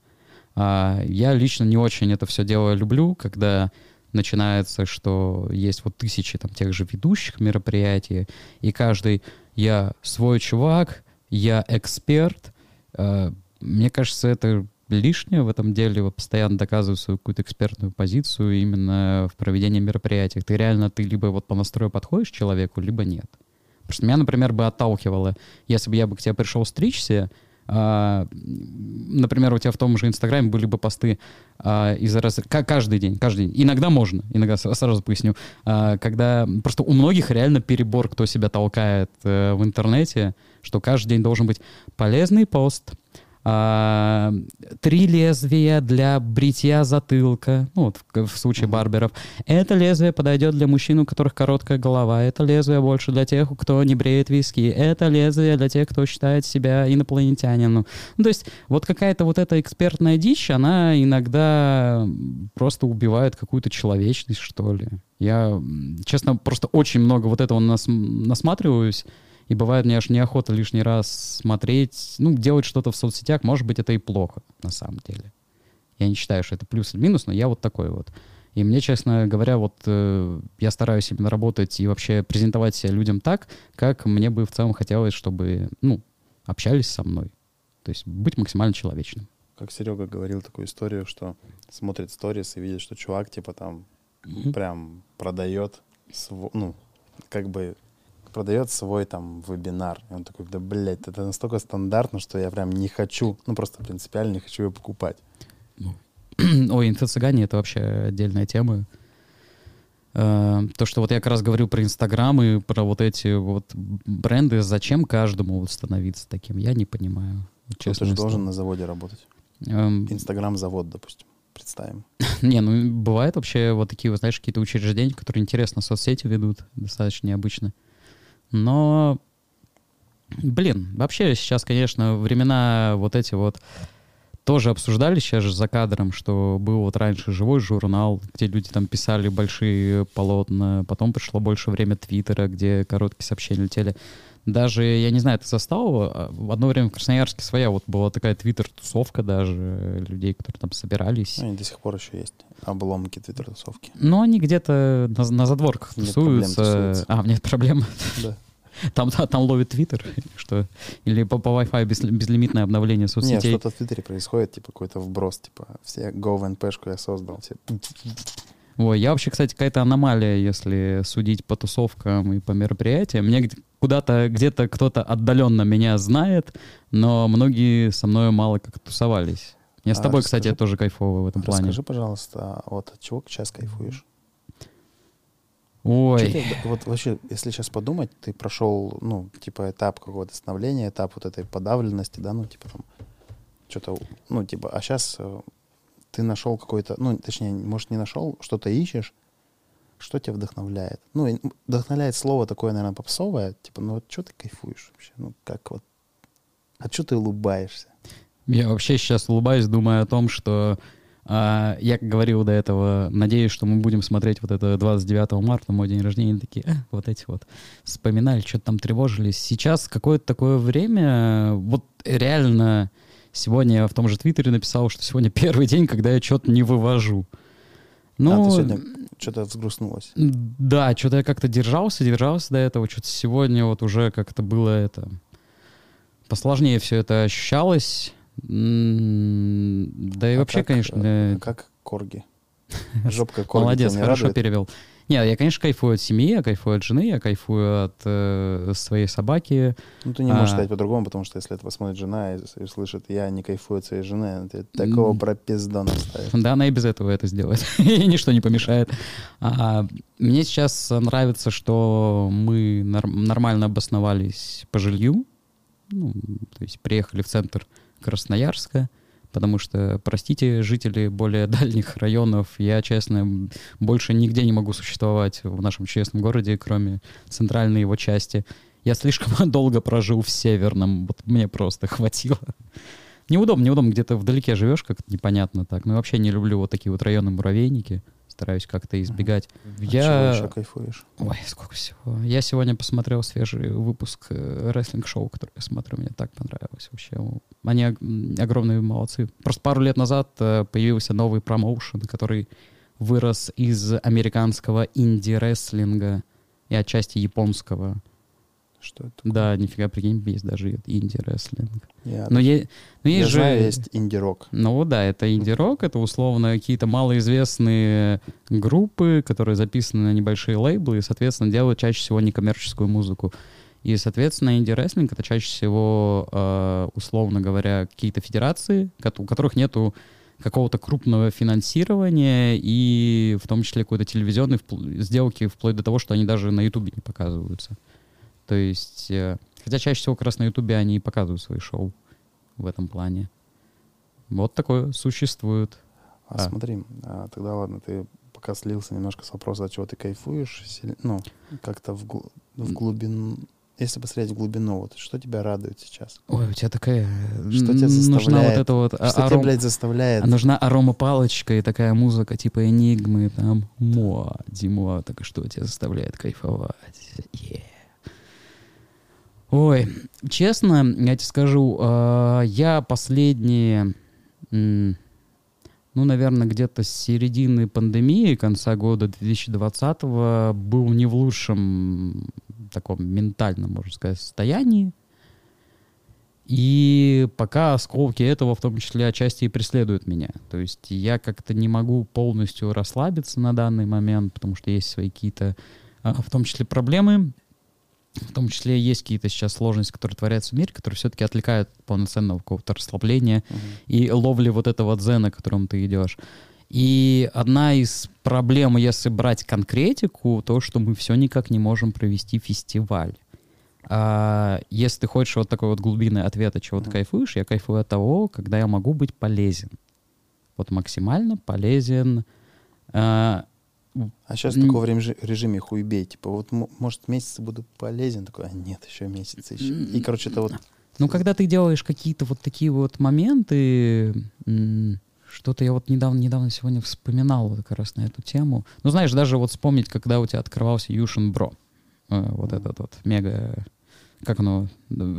А, я лично не очень это все дело люблю, когда начинается, что есть вот тысячи там тех же ведущих мероприятий, и каждый «я свой чувак», «я эксперт». А, мне кажется, это лишнее в этом деле, вот постоянно доказывать свою какую-то экспертную позицию именно в проведении мероприятий. Ты реально, ты либо вот по настрою подходишь человеку, либо нет. Что меня, например, бы отталкивало, если бы я бы к тебе пришел стричься, например, у тебя в том же Инстаграме были бы посты а, из раз каждый день, каждый день. Иногда можно, иногда сразу поясню, а, когда просто у многих реально перебор, кто себя толкает э, в интернете, что каждый день должен быть полезный пост, а, три лезвия для бритья затылка, ну вот в, в случае барберов. Это лезвие подойдет для мужчин, у которых короткая голова. Это лезвие больше для тех, кто не бреет виски. Это лезвие для тех, кто считает себя инопланетянином. Ну, то есть вот какая-то вот эта экспертная дичь, она иногда просто убивает какую-то человечность, что ли. Я, честно, просто очень много вот этого нас, насматриваюсь. И бывает мне аж неохота лишний раз смотреть, ну, делать что-то в соцсетях. Может быть, это и плохо, на самом деле. Я не считаю, что это плюс или минус, но я вот такой вот. И мне, честно говоря, вот э, я стараюсь именно работать и вообще презентовать себя людям так, как мне бы в целом хотелось, чтобы, ну, общались со мной. То есть быть максимально человечным. Как Серега говорил такую историю, что смотрит сторис и видит, что чувак, типа, там mm-hmm. прям продает, св... ну, как бы продает свой там вебинар. И он такой, да, блядь, это настолько стандартно, что я прям не хочу, ну просто принципиально не хочу его покупать. Ну, [clears throat] ой, инфо-цыгане — это вообще отдельная тема. Э, то, что вот я как раз говорю про Инстаграм и про вот эти вот бренды, зачем каждому вот становиться таким, я не понимаю. Честно, Кто-то же должен на заводе работать. Эм... Инстаграм-завод, допустим представим. [laughs] Не, ну бывает вообще вот такие, вот, знаешь, какие-то учреждения, которые интересно соцсети ведут, достаточно необычно. Но, блин, вообще сейчас, конечно, времена вот эти вот тоже обсуждали сейчас же за кадром, что был вот раньше живой журнал, где люди там писали большие полотна, потом пришло больше время Твиттера, где короткие сообщения летели. Даже, я не знаю, ты застал, а, в одно время в Красноярске своя вот была такая твиттер-тусовка даже людей, которые там собирались. Они до сих пор еще есть, обломки твиттер-тусовки. Но они где-то на, на задворках нет тусуются. тусуются. А, нет проблем. Да. [laughs] Там, там ловит Твиттер, что? Или по, по Wi-Fi без, безлимитное обновление соцсетей? Нет, что-то в Твиттере происходит, типа какой-то вброс, типа все go в np я создал. Все. Ой, я вообще, кстати, какая-то аномалия, если судить по тусовкам и по мероприятиям. Мне куда-то, где-то кто-то отдаленно меня знает, но многие со мной мало как тусовались. А с тобой, расскажи, кстати, тоже кайфово в этом расскажи, плане. Скажи, пожалуйста, вот от чего сейчас кайфуешь? Ой. Ты, вот вообще, если сейчас подумать, ты прошел, ну, типа, этап какого-то становления, этап вот этой подавленности, да, ну, типа, там, что-то, ну, типа, а сейчас э, ты нашел какой-то, ну, точнее, может, не нашел, что-то ищешь, Что тебя вдохновляет? Ну, вдохновляет слово такое, наверное, попсовое. Типа, ну вот что ты кайфуешь вообще? Ну, как вот... А что ты улыбаешься? Я вообще сейчас улыбаюсь, думая о том, что а, я как говорил до этого, надеюсь, что мы будем смотреть вот это 29 марта, мой день рождения, такие, э, вот эти вот, вспоминали, что-то там тревожились. Сейчас какое-то такое время, вот реально, сегодня я в том же Твиттере написал, что сегодня первый день, когда я что-то не вывожу. Ну, а, ты сегодня что-то взгрустнулось? Да, что-то я как-то держался, держался до этого, что-то сегодня вот уже как-то было это... Посложнее все это ощущалось. Да и а вообще, как, конечно... А как корги? [laughs] Жопка корги Молодец, хорошо радует? перевел. Нет, я, конечно, кайфую от семьи, я кайфую от жены, я кайфую от э, своей собаки. Ну, ты не можешь а, сказать по-другому, потому что если это посмотрит жена и, и слышит, я не кайфую от своей жены, ты такого пропиздона ставишь. Да, она и без этого это сделает. [laughs] и ничто не помешает. А, мне сейчас нравится, что мы норм- нормально обосновались по жилью. Ну, то есть приехали в центр Красноярска, потому что, простите, жители более [laughs] дальних районов, я, честно, больше нигде не могу существовать в нашем чудесном городе, кроме центральной его части. Я слишком [laughs] долго прожил в северном, вот мне просто [laughs] хватило. Неудобно, неудобно, где-то вдалеке живешь, как-то непонятно так. Ну, вообще не люблю вот такие вот районы муравейники стараюсь как-то избегать. А я... чего еще кайфуешь? Ой, сколько всего. Я сегодня посмотрел свежий выпуск э, рестлинг-шоу, который я смотрю, мне так понравилось вообще. Они огромные молодцы. Просто пару лет назад э, появился новый промоушен, который вырос из американского инди-рестлинга и отчасти японского. Что это? Да, нифига, прикинь, есть даже инди-рестлинг. Я, но, е, но есть я же... знаю, есть инди-рок. Ну да, это инди-рок, это условно какие-то малоизвестные группы, которые записаны на небольшие лейблы и, соответственно, делают чаще всего некоммерческую музыку. И, соответственно, инди-рестлинг — это чаще всего, э, условно говоря, какие-то федерации, у которых нету какого-то крупного финансирования и в том числе какой-то телевизионной сделки, вплоть до того, что они даже на Ютубе не показываются. То есть, э, хотя чаще всего как раз на Ютубе они и показывают свои шоу в этом плане. Вот такое существует. А, а. смотри, а, тогда ладно, ты пока слился немножко с вопроса, от чего ты кайфуешь, ну, как-то в, гл- в глубину, если посмотреть в глубину, вот что тебя радует сейчас? Ой, у тебя такая... Что тебя заставляет? Нужна вот это вот... Что аром... тебя, блядь, заставляет? Нужна аромапалочка и такая музыка типа Энигмы, там, Моа, Димуа, так что тебя заставляет кайфовать? Yeah. Ой, честно, я тебе скажу, э, я последние, ну, наверное, где-то с середины пандемии, конца года 2020 был не в лучшем таком ментальном, можно сказать, состоянии. И пока осколки этого, в том числе, отчасти и преследуют меня. То есть я как-то не могу полностью расслабиться на данный момент, потому что есть свои какие-то, а, в том числе, проблемы в том числе есть какие-то сейчас сложности, которые творятся в мире, которые все-таки отвлекают от полноценного какого-то расслабления uh-huh. и ловли вот этого дзена, к которому ты идешь. И одна из проблем, если брать конкретику, то, что мы все никак не можем провести фестиваль. А, если ты хочешь вот такой вот глубинный ответ, от чего ты кайфуешь, я кайфую от того, когда я могу быть полезен. Вот максимально полезен. А, а сейчас в таком режиме хуйбей, типа, вот, может, месяц буду полезен, такой, а нет, еще месяц еще. И, короче, это вот... Ну, когда ты делаешь какие-то вот такие вот моменты, что-то я вот недавно, недавно сегодня вспоминал вот как раз на эту тему. Ну, знаешь, даже вот вспомнить, когда у тебя открывался Юшин Бро, э, вот этот вот мега как оно,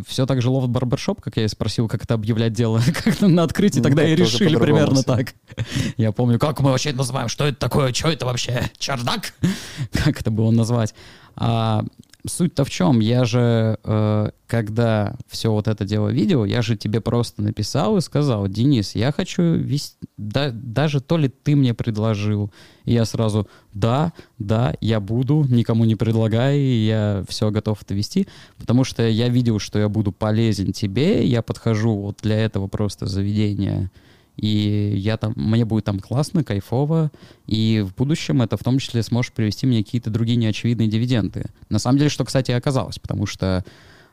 все так же лофт барбершоп, как я и спросил, как это объявлять дело, [laughs] как на открытии, ну, тогда и решили примерно так. [laughs] Я помню, как мы вообще это называем, что это такое, что это вообще, чердак? [laughs] Как это было назвать? А, суть-то в чем? Я же, э, когда все вот это дело видел, я же тебе просто написал и сказал, Денис, я хочу вести, да, даже то ли ты мне предложил, и я сразу, да, да, я буду, никому не предлагай, я все готов это вести, потому что я видел, что я буду полезен тебе, я подхожу вот для этого просто заведения, и я там, мне будет там классно, кайфово, и в будущем это в том числе сможет привести мне какие-то другие неочевидные дивиденды. На самом деле, что, кстати, и оказалось, потому что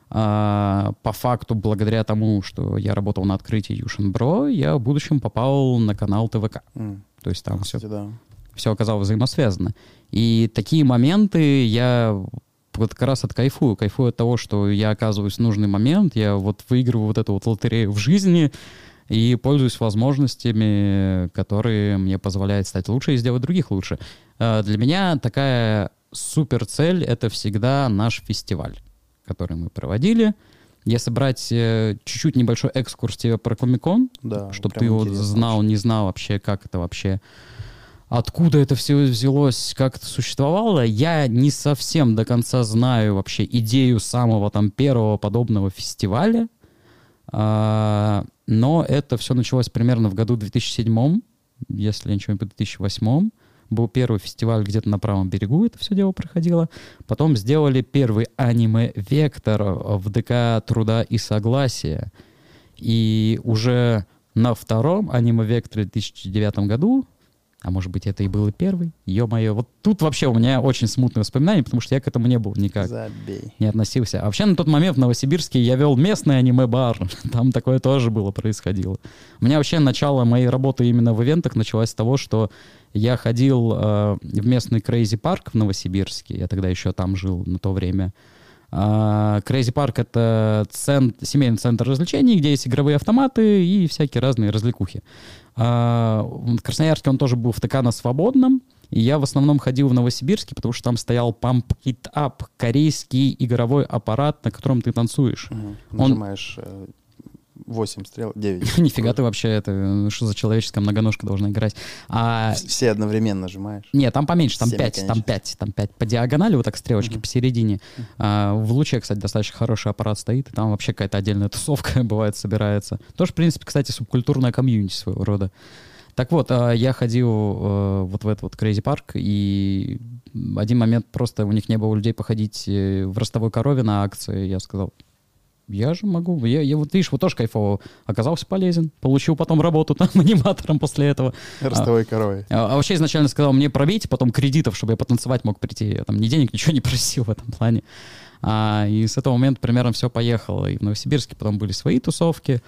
Uh, по факту, благодаря тому, что я работал на открытии Юшин Бро, я в будущем попал на канал ТВК. Mm. То есть там Кстати, все, да. все оказалось взаимосвязано. И такие моменты я вот как раз от кайфую. Кайфую от того, что я оказываюсь в нужный момент, я вот выигрываю вот эту вот лотерею в жизни и пользуюсь возможностями, которые мне позволяют стать лучше и сделать других лучше. Э, для меня такая супер цель — это всегда наш фестиваль, который мы проводили. Если брать э, чуть-чуть небольшой экскурс тебе про Комикон, Да, чтобы ты его знал, не знал вообще, как это вообще, откуда это все взялось, как это существовало, я не совсем до конца знаю вообще идею самого там первого подобного фестиваля, А, но это все началось примерно в году 2007, если я ничего не путаю, 2008 был первый фестиваль где-то на правом берегу, это все дело проходило. Потом сделали первый аниме-вектор в ДК Труда и Согласия. И уже на втором аниме-векторе в 2009 году, а может быть это и был и первый, ё-моё, вот тут вообще у меня очень смутные воспоминания, потому что я к этому не был никак Забей. не относился. А вообще на тот момент в Новосибирске я вел местный аниме-бар. [laughs] Там такое тоже было, происходило. У меня вообще начало моей работы именно в ивентах началось с того, что я ходил э, в местный Crazy Парк в Новосибирске. Я тогда еще там жил на то время. А, Crazy Парк — это цент- семейный центр развлечений, где есть игровые автоматы и всякие разные развлекухи. А, В Красноярске он тоже был в ТК на свободном, и я в основном ходил в Новосибирске, потому что там стоял Pump It Up, корейский игровой аппарат, на котором ты танцуешь. Мгм. Он- Нажимаешь э, 8 стрел, 9. [laughs] Нифига ты вообще это, что за человеческая многоножка должна играть. А, Все одновременно нажимаешь. нет, там поменьше, там Семь, 5, там конечно. 5, там 5 по диагонали, вот так стрелочки Мгм. посередине. А, в луче, кстати, достаточно хороший аппарат стоит, и там вообще какая-то отдельная тусовка [laughs] бывает собирается. Тоже, в принципе, кстати, субкультурная комьюнити своего рода. Так вот, а, я ходил э, вот в этот вот Crazy Парк, и один момент просто у них не было людей походить э, в ростовой корове на акции. Я сказал, я же могу. Я, я вот, видишь, вот тоже кайфово. Оказался полезен. Получил потом работу там [laughs] аниматором после этого. Ростовой коровой. А, а вообще изначально сказал мне пробить, потом кредитов, чтобы я потанцевать мог прийти. Я там ни денег, ничего не просил в этом плане. А, и с этого момента примерно все поехало. И в Новосибирске потом были свои тусовки.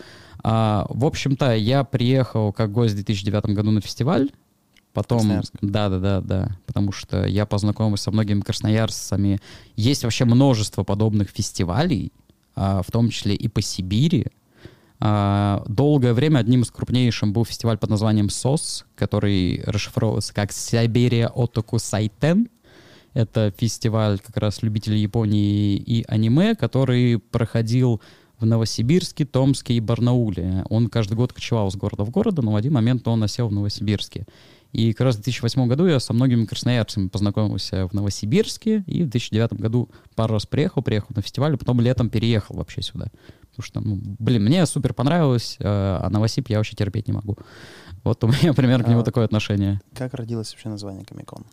А, в общем-то, я приехал как гость в 2009 году на фестиваль. Потом, да, да, да, да, потому что я познакомился со многими красноярцами. Есть вообще множество подобных фестивалей, а, в том числе и по Сибири. А, Долгое время одним из крупнейших был фестиваль под названием СОС, который расшифровывается как Сибирия Отоку Сайтен. Это фестиваль как раз любителей Японии и аниме, который проходил в Новосибирске, Томске и Барнауле. Он каждый год кочевал с города в город, но в один момент он осел в Новосибирске. И как раз в 2008 году я со многими красноярцами познакомился в Новосибирске, и в 2009 году пару раз приехал, приехал на фестиваль, а потом летом переехал вообще сюда. Потому что, ну, блин, мне супер понравилось, э, а Новосиб я вообще терпеть не могу. Вот у меня [laughs] примерно к нему А, такое отношение. Как родилось вообще название Комикон?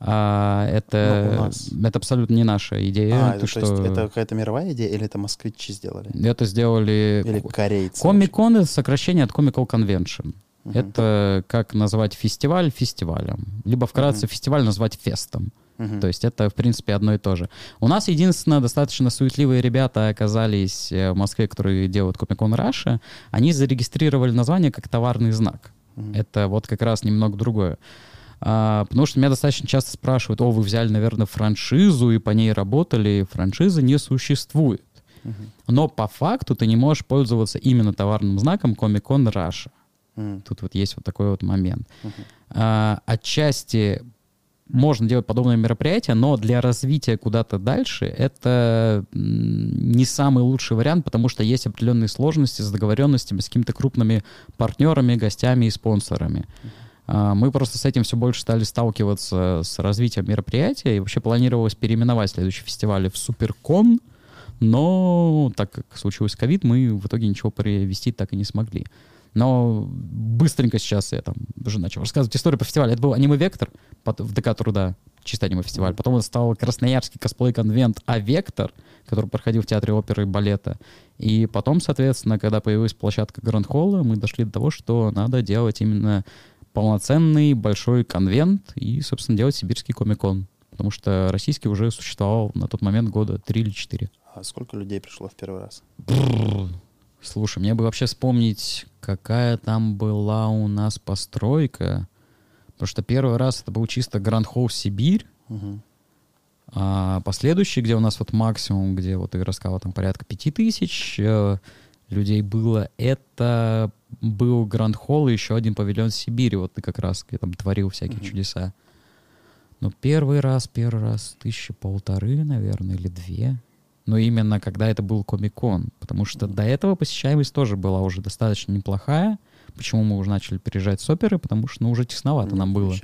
А, это, Ну, это абсолютно не наша идея. А, то, что то есть это какая-то мировая идея или это москвичи сделали? это сделали... Или корейцы? Комик-кон — это сокращение от Comical Convention. Мгм. Это как назвать фестиваль фестивалем. Либо вкратце Мгм. фестиваль назвать фестом. Мгм. То есть это, в принципе, одно и то же. У нас, единственное, достаточно суетливые ребята оказались э, в Москве, которые делают Comic-Con Russia. Они зарегистрировали название как товарный знак. Мгм. Это вот как раз немного другое. А, потому что меня достаточно часто спрашивают, о, вы взяли, наверное, франшизу и по ней работали. Франшизы не существует. Мгм. Но по факту ты не можешь пользоваться именно товарным знаком Comic-Con Russia. Тут вот есть вот такой вот момент. А, отчасти можно делать подобные мероприятия, но для развития куда-то дальше это не самый лучший вариант, потому что есть определенные сложности с договоренностями с какими-то крупными партнерами, гостями и спонсорами. А, Мы просто с этим все больше стали сталкиваться с развитием мероприятия, и вообще планировалось переименовать следующий фестиваль в Суперкон, но так как случилось ковид, мы в итоге ничего провести так и не смогли. Но быстренько сейчас я там уже начал рассказывать историю по фестивалю. Это был аниме-вектор пот- в ДК Труда, чисто аниме-фестиваль. Потом он стал Красноярский косплей-конвент А-Вектор, который проходил в Театре оперы и балета. И потом, соответственно, когда появилась площадка Гранд Холла, мы дошли до того, что надо делать именно полноценный большой конвент и, собственно, делать сибирский комикон. Потому что российский уже существовал на тот момент года три или четыре. А сколько людей пришло в первый раз? Бррр. Слушай, мне бы вообще вспомнить, какая там была у нас постройка. Потому что первый раз это был чисто Гранд Холл Сибирь, Мгм. а последующий, где у нас вот максимум, где вот Игорь рассказал, там порядка пяти тысяч э, людей было, это был Гранд Холл и еще один павильон Сибири, вот ты как раз где там творил всякие Мгм. чудеса. Но первый раз, первый раз тысячи полторы, наверное, или две. Но именно когда это был Комик-кон. Потому что до этого посещаемость тоже была уже достаточно неплохая. Почему мы уже начали переезжать с оперы? Потому что ну, уже тесновато Не нам было.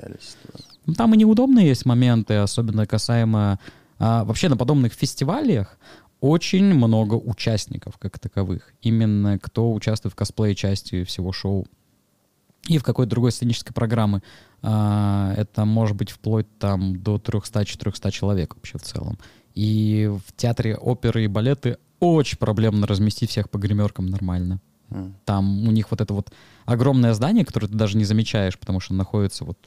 Ну, там и неудобные есть моменты, особенно касаемо... а, вообще на подобных фестивалях очень много участников как таковых. Именно кто участвует в косплей-части всего шоу. И в какой-то другой сценической программы. А, это может быть вплоть там до 300-400 человек вообще в целом. И в театре оперы и балеты очень проблемно разместить всех по гримеркам нормально. М. Там у них вот это вот огромное здание, которое ты даже не замечаешь, потому что находится вот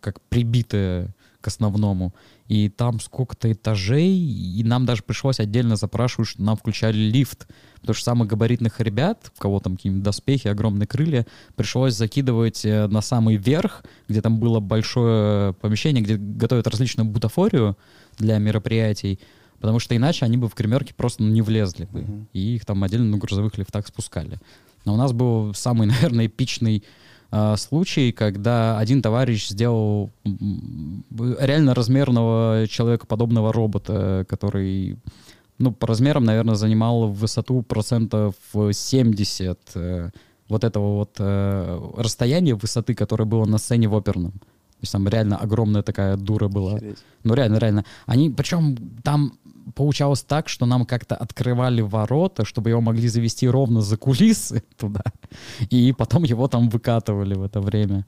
как прибитое к основному. И там сколько-то этажей, и нам даже пришлось отдельно запрашивать, что нам включали лифт. Потому что самых габаритных ребят, у кого там какие-нибудь доспехи, огромные крылья, пришлось закидывать э, на самый верх, где там было большое помещение, где готовят различную бутафорию для мероприятий, потому что иначе они бы в гримерке просто ну, не влезли бы. Мгм. И их там отдельно на грузовых лифтах спускали. Но у нас был самый, [laughs] наверное, эпичный а, случай, когда один товарищ сделал м, реально размерного человекоподобного робота, который, ну, по размерам, наверное, занимал высоту процентов 70 э, вот этого вот э, расстояния высоты, которое было на сцене в оперном. То есть там реально огромная такая дура была. Охереть. Ну, реально, реально. Они, причем там получалось так, что нам как-то открывали ворота, чтобы его могли завести ровно за кулисы [laughs] туда. И потом его там выкатывали в это время.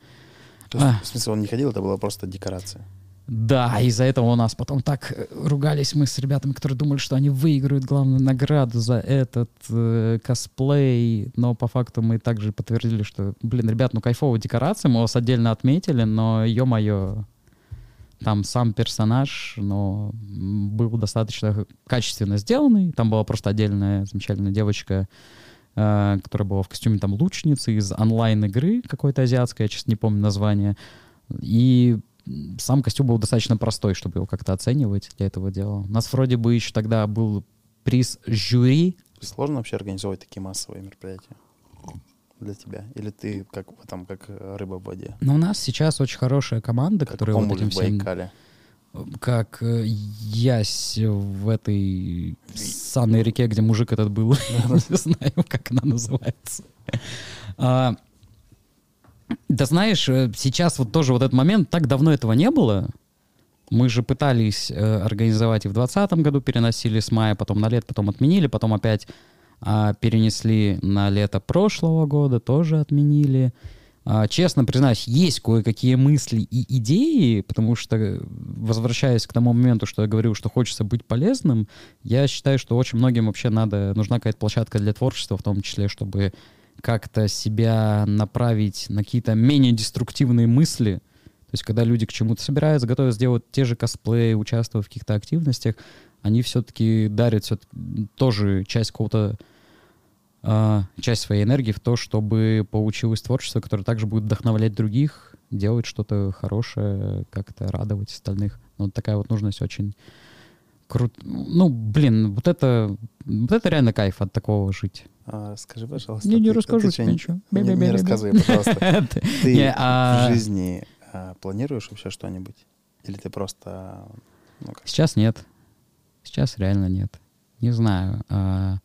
То есть, А. в смысле, он не ходил, это была просто декорация. Да, из-за этого у нас потом так э, ругались мы с ребятами, которые думали, что они выиграют главную награду за этот э, косплей, но по факту мы также подтвердили, что, блин, ребят, ну кайфовая декорация, мы вас отдельно отметили, но, ё-моё, там сам персонаж, но был достаточно качественно сделанный, там была просто отдельная замечательная девочка, э, которая была в костюме там лучницы из онлайн-игры какой-то азиатской, я сейчас не помню название, и сам костюм был достаточно простой, чтобы его как-то оценивать для этого дела. У нас вроде бы еще тогда был приз жюри. Сложно вообще организовать такие массовые мероприятия для тебя? Или ты как там, как рыба в воде? Но у нас сейчас очень хорошая команда, Как которая вот этим всем... Байкале. Как э, ясь в этой санной реке, где мужик этот был. [laughs] Не знаю, как она называется. Да знаешь, э, сейчас вот тоже вот этот момент, так давно этого не было. Мы же пытались э, организовать и в 2020 году, переносили с мая, потом на лет, потом отменили, потом опять а, перенесли на лето прошлого года, тоже отменили. А, честно признаюсь, есть кое-какие мысли и идеи, потому что, э, возвращаясь к тому моменту, что я говорил, что хочется быть полезным, я считаю, что очень многим вообще надо, нужна какая-то площадка для творчества, в том числе, чтобы как-то себя направить на какие-то менее деструктивные мысли. То есть, когда люди к чему-то собираются, готовы сделать те же косплеи, участвовать в каких-то активностях, они все-таки дарят всё тоже часть какого-то а, часть своей энергии в то, чтобы получилось творчество, которое также будет вдохновлять других, делать что-то хорошее, как-то радовать остальных. Ну, вот такая вот нужность очень круто. Ну, блин, вот это, вот это реально кайф от такого жить. А, скажи, пожалуйста. Не, не расскажу тебе ничего. Не, не рассказывай, пожалуйста. [laughs] Ты а- в жизни а, планируешь вообще что-нибудь? Или ты просто... ну, Сейчас нет. Сейчас реально нет. Не знаю. а,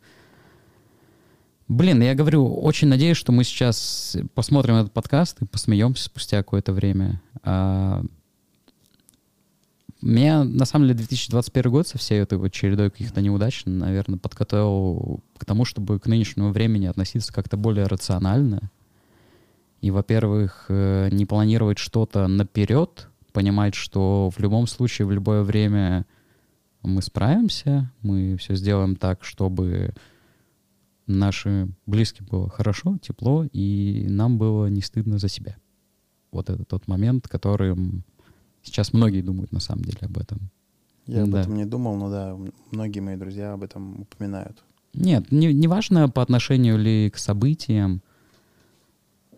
Блин, я говорю, очень надеюсь, что мы сейчас посмотрим этот подкаст и посмеемся спустя какое-то время. Меня, на самом деле, 2021 год со всей этой вот чередой каких-то неудач, наверное, подготовил к тому, чтобы к нынешнему времени относиться как-то более рационально. И, во-первых, э, не планировать что-то наперед, понимать, что в любом случае, в любое время мы справимся, мы все сделаем так, чтобы нашим близким было хорошо, тепло, и нам было не стыдно за себя. Вот это тот момент, которым сейчас многие думают на самом деле об этом. Я об Да. этом не думал, но да, многие мои друзья об этом упоминают. Нет, не, не важно по отношению ли к событиям.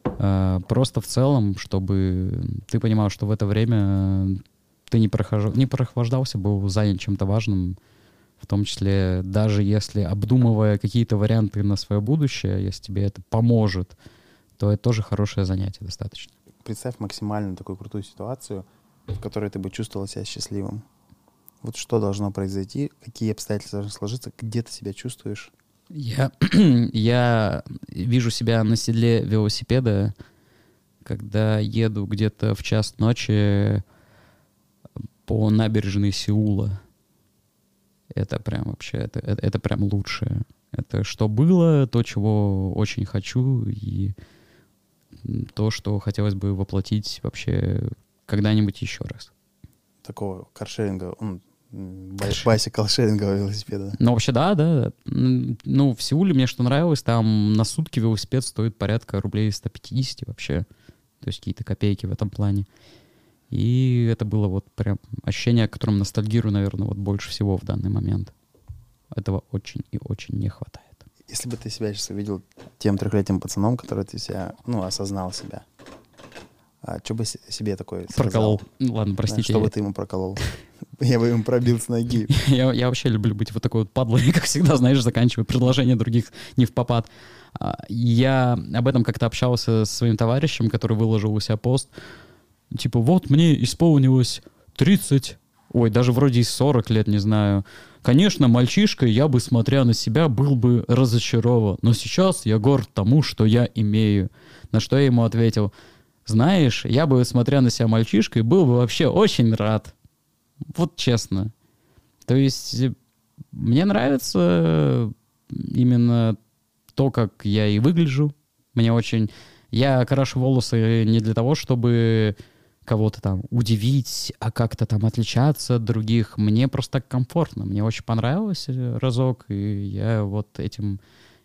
Э, просто в целом, чтобы ты понимал, что в это время ты не, прохож... не прохлаждался, был занят чем-то важным, в том числе даже если обдумывая какие-то варианты на свое будущее, если тебе это поможет, то это тоже хорошее занятие достаточно. Представь максимально такую крутую ситуацию, в которой ты бы чувствовал себя счастливым. Вот что должно произойти, какие обстоятельства должны сложиться, где ты себя чувствуешь? Я, [clears throat] я вижу себя на седле велосипеда, когда еду где-то в час ночи по набережной Сеула. Это прям вообще, это, это, это прям лучшее. Это что было, то, чего очень хочу, и то, что хотелось бы воплотить вообще когда-нибудь еще раз. Такого каршеринга, Байсикл шерингового велосипеда. Ну, вообще, да, да. Ну, в Сеуле мне что нравилось, там на сутки велосипед стоит порядка рублей 150 вообще. То есть какие-то копейки в этом плане. И это было вот прям ощущение, о котором ностальгирую, наверное, вот больше всего в данный момент. Этого очень и очень не хватает. Если бы ты себя сейчас увидел тем трехлетним пацаном, который ты себя, ну, осознал себя, а что бы себе такой Проколол. Сказал? Ладно, простите. Что бы ты ему проколол? [laughs] Я бы ему пробил с ноги. [laughs] я, я вообще люблю быть вот такой вот падлой, [laughs] как всегда, знаешь, заканчиваю предложения других не в попад. А, я об этом как-то общался с своим товарищем, который выложил у себя пост. Типа, вот мне исполнилось 30, ой, даже вроде и 40 лет, не знаю. Конечно, мальчишкой я бы, смотря на себя, был бы разочарован. Но сейчас я горд тому, что я имею. На что я ему ответил – знаешь, я бы, смотря на себя мальчишкой, был бы вообще очень рад. Вот честно. То есть э, мне нравится именно то, как я и выгляжу. Мне очень... Я крашу волосы не для того, чтобы кого-то там удивить, а как-то там отличаться от других. Мне просто так комфортно. Мне очень понравилось э, разок, и я вот этим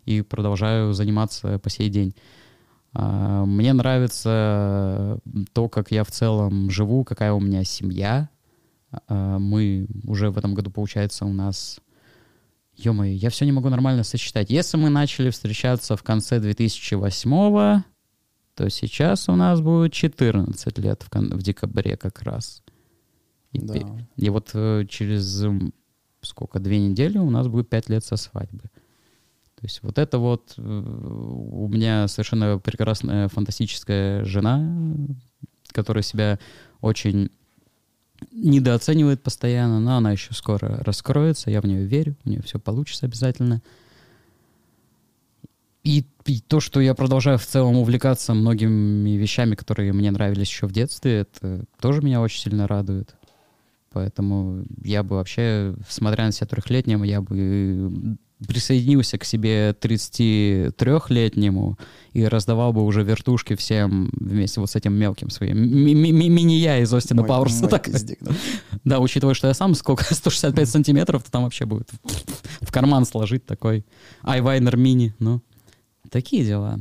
и продолжаю заниматься по сей день. А, мне нравится то, как я в целом живу, какая у меня семья. А, мы уже в этом году, получается, у нас... Ё-моё, я все не могу нормально сосчитать. Если мы начали встречаться в конце 2008 то сейчас у нас будет 14 лет в, кон- в декабре как раз. И, да. и вот э, через сколько, две недели у нас будет 5 лет со свадьбы. То есть вот это вот э, у меня совершенно прекрасная, фантастическая жена, которая себя очень недооценивает постоянно, но она еще скоро раскроется, я в нее верю, у нее все получится обязательно. И, и то, что я продолжаю в целом увлекаться многими вещами, которые мне нравились еще в детстве, это тоже меня очень сильно радует. Поэтому я бы вообще, смотря на себя трехлетним, я бы присоединился к себе 33-летнему и раздавал бы уже вертушки всем вместе вот с этим мелким своим. Мини-я из Остина Пауэрса. Так. Да, учитывая, что я сам сколько, 165 сантиметров, то там вообще будет в карман сложить такой айвайнер мини. Ну, такие дела.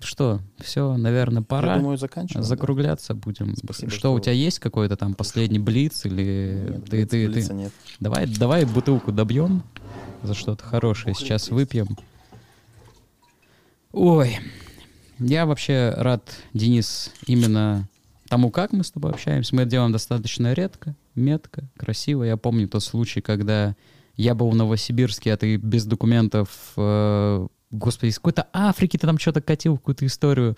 Что, все, наверное, пора. Я думаю, заканчиваем. Закругляться да? будем. Спасибо, что, что, у тебя есть какой-то там последний блиц или нет, ты, ты, ты... Нет. Давай, давай бутылку добьем за что-то хорошее. Сейчас выпьем. Ой, я вообще рад, Денис, именно тому, как мы с тобой общаемся. Мы это делаем достаточно редко, метко, красиво. Я помню тот случай, когда я был в Новосибирске, а ты без документов, э, господи, из какой-то Африки ты там что-то катил, в какую-то историю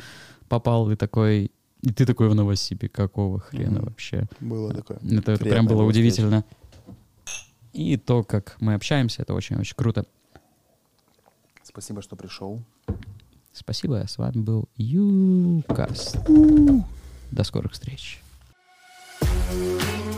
попал, и такой... И ты такой в Новосибе, какого хрена mm-hmm. вообще? Было такое. Это, это прям было удивительно. И то, как мы общаемся, это очень-очень круто. Спасибо, что пришел. Спасибо, с вами был Юкаст. До скорых встреч. thank you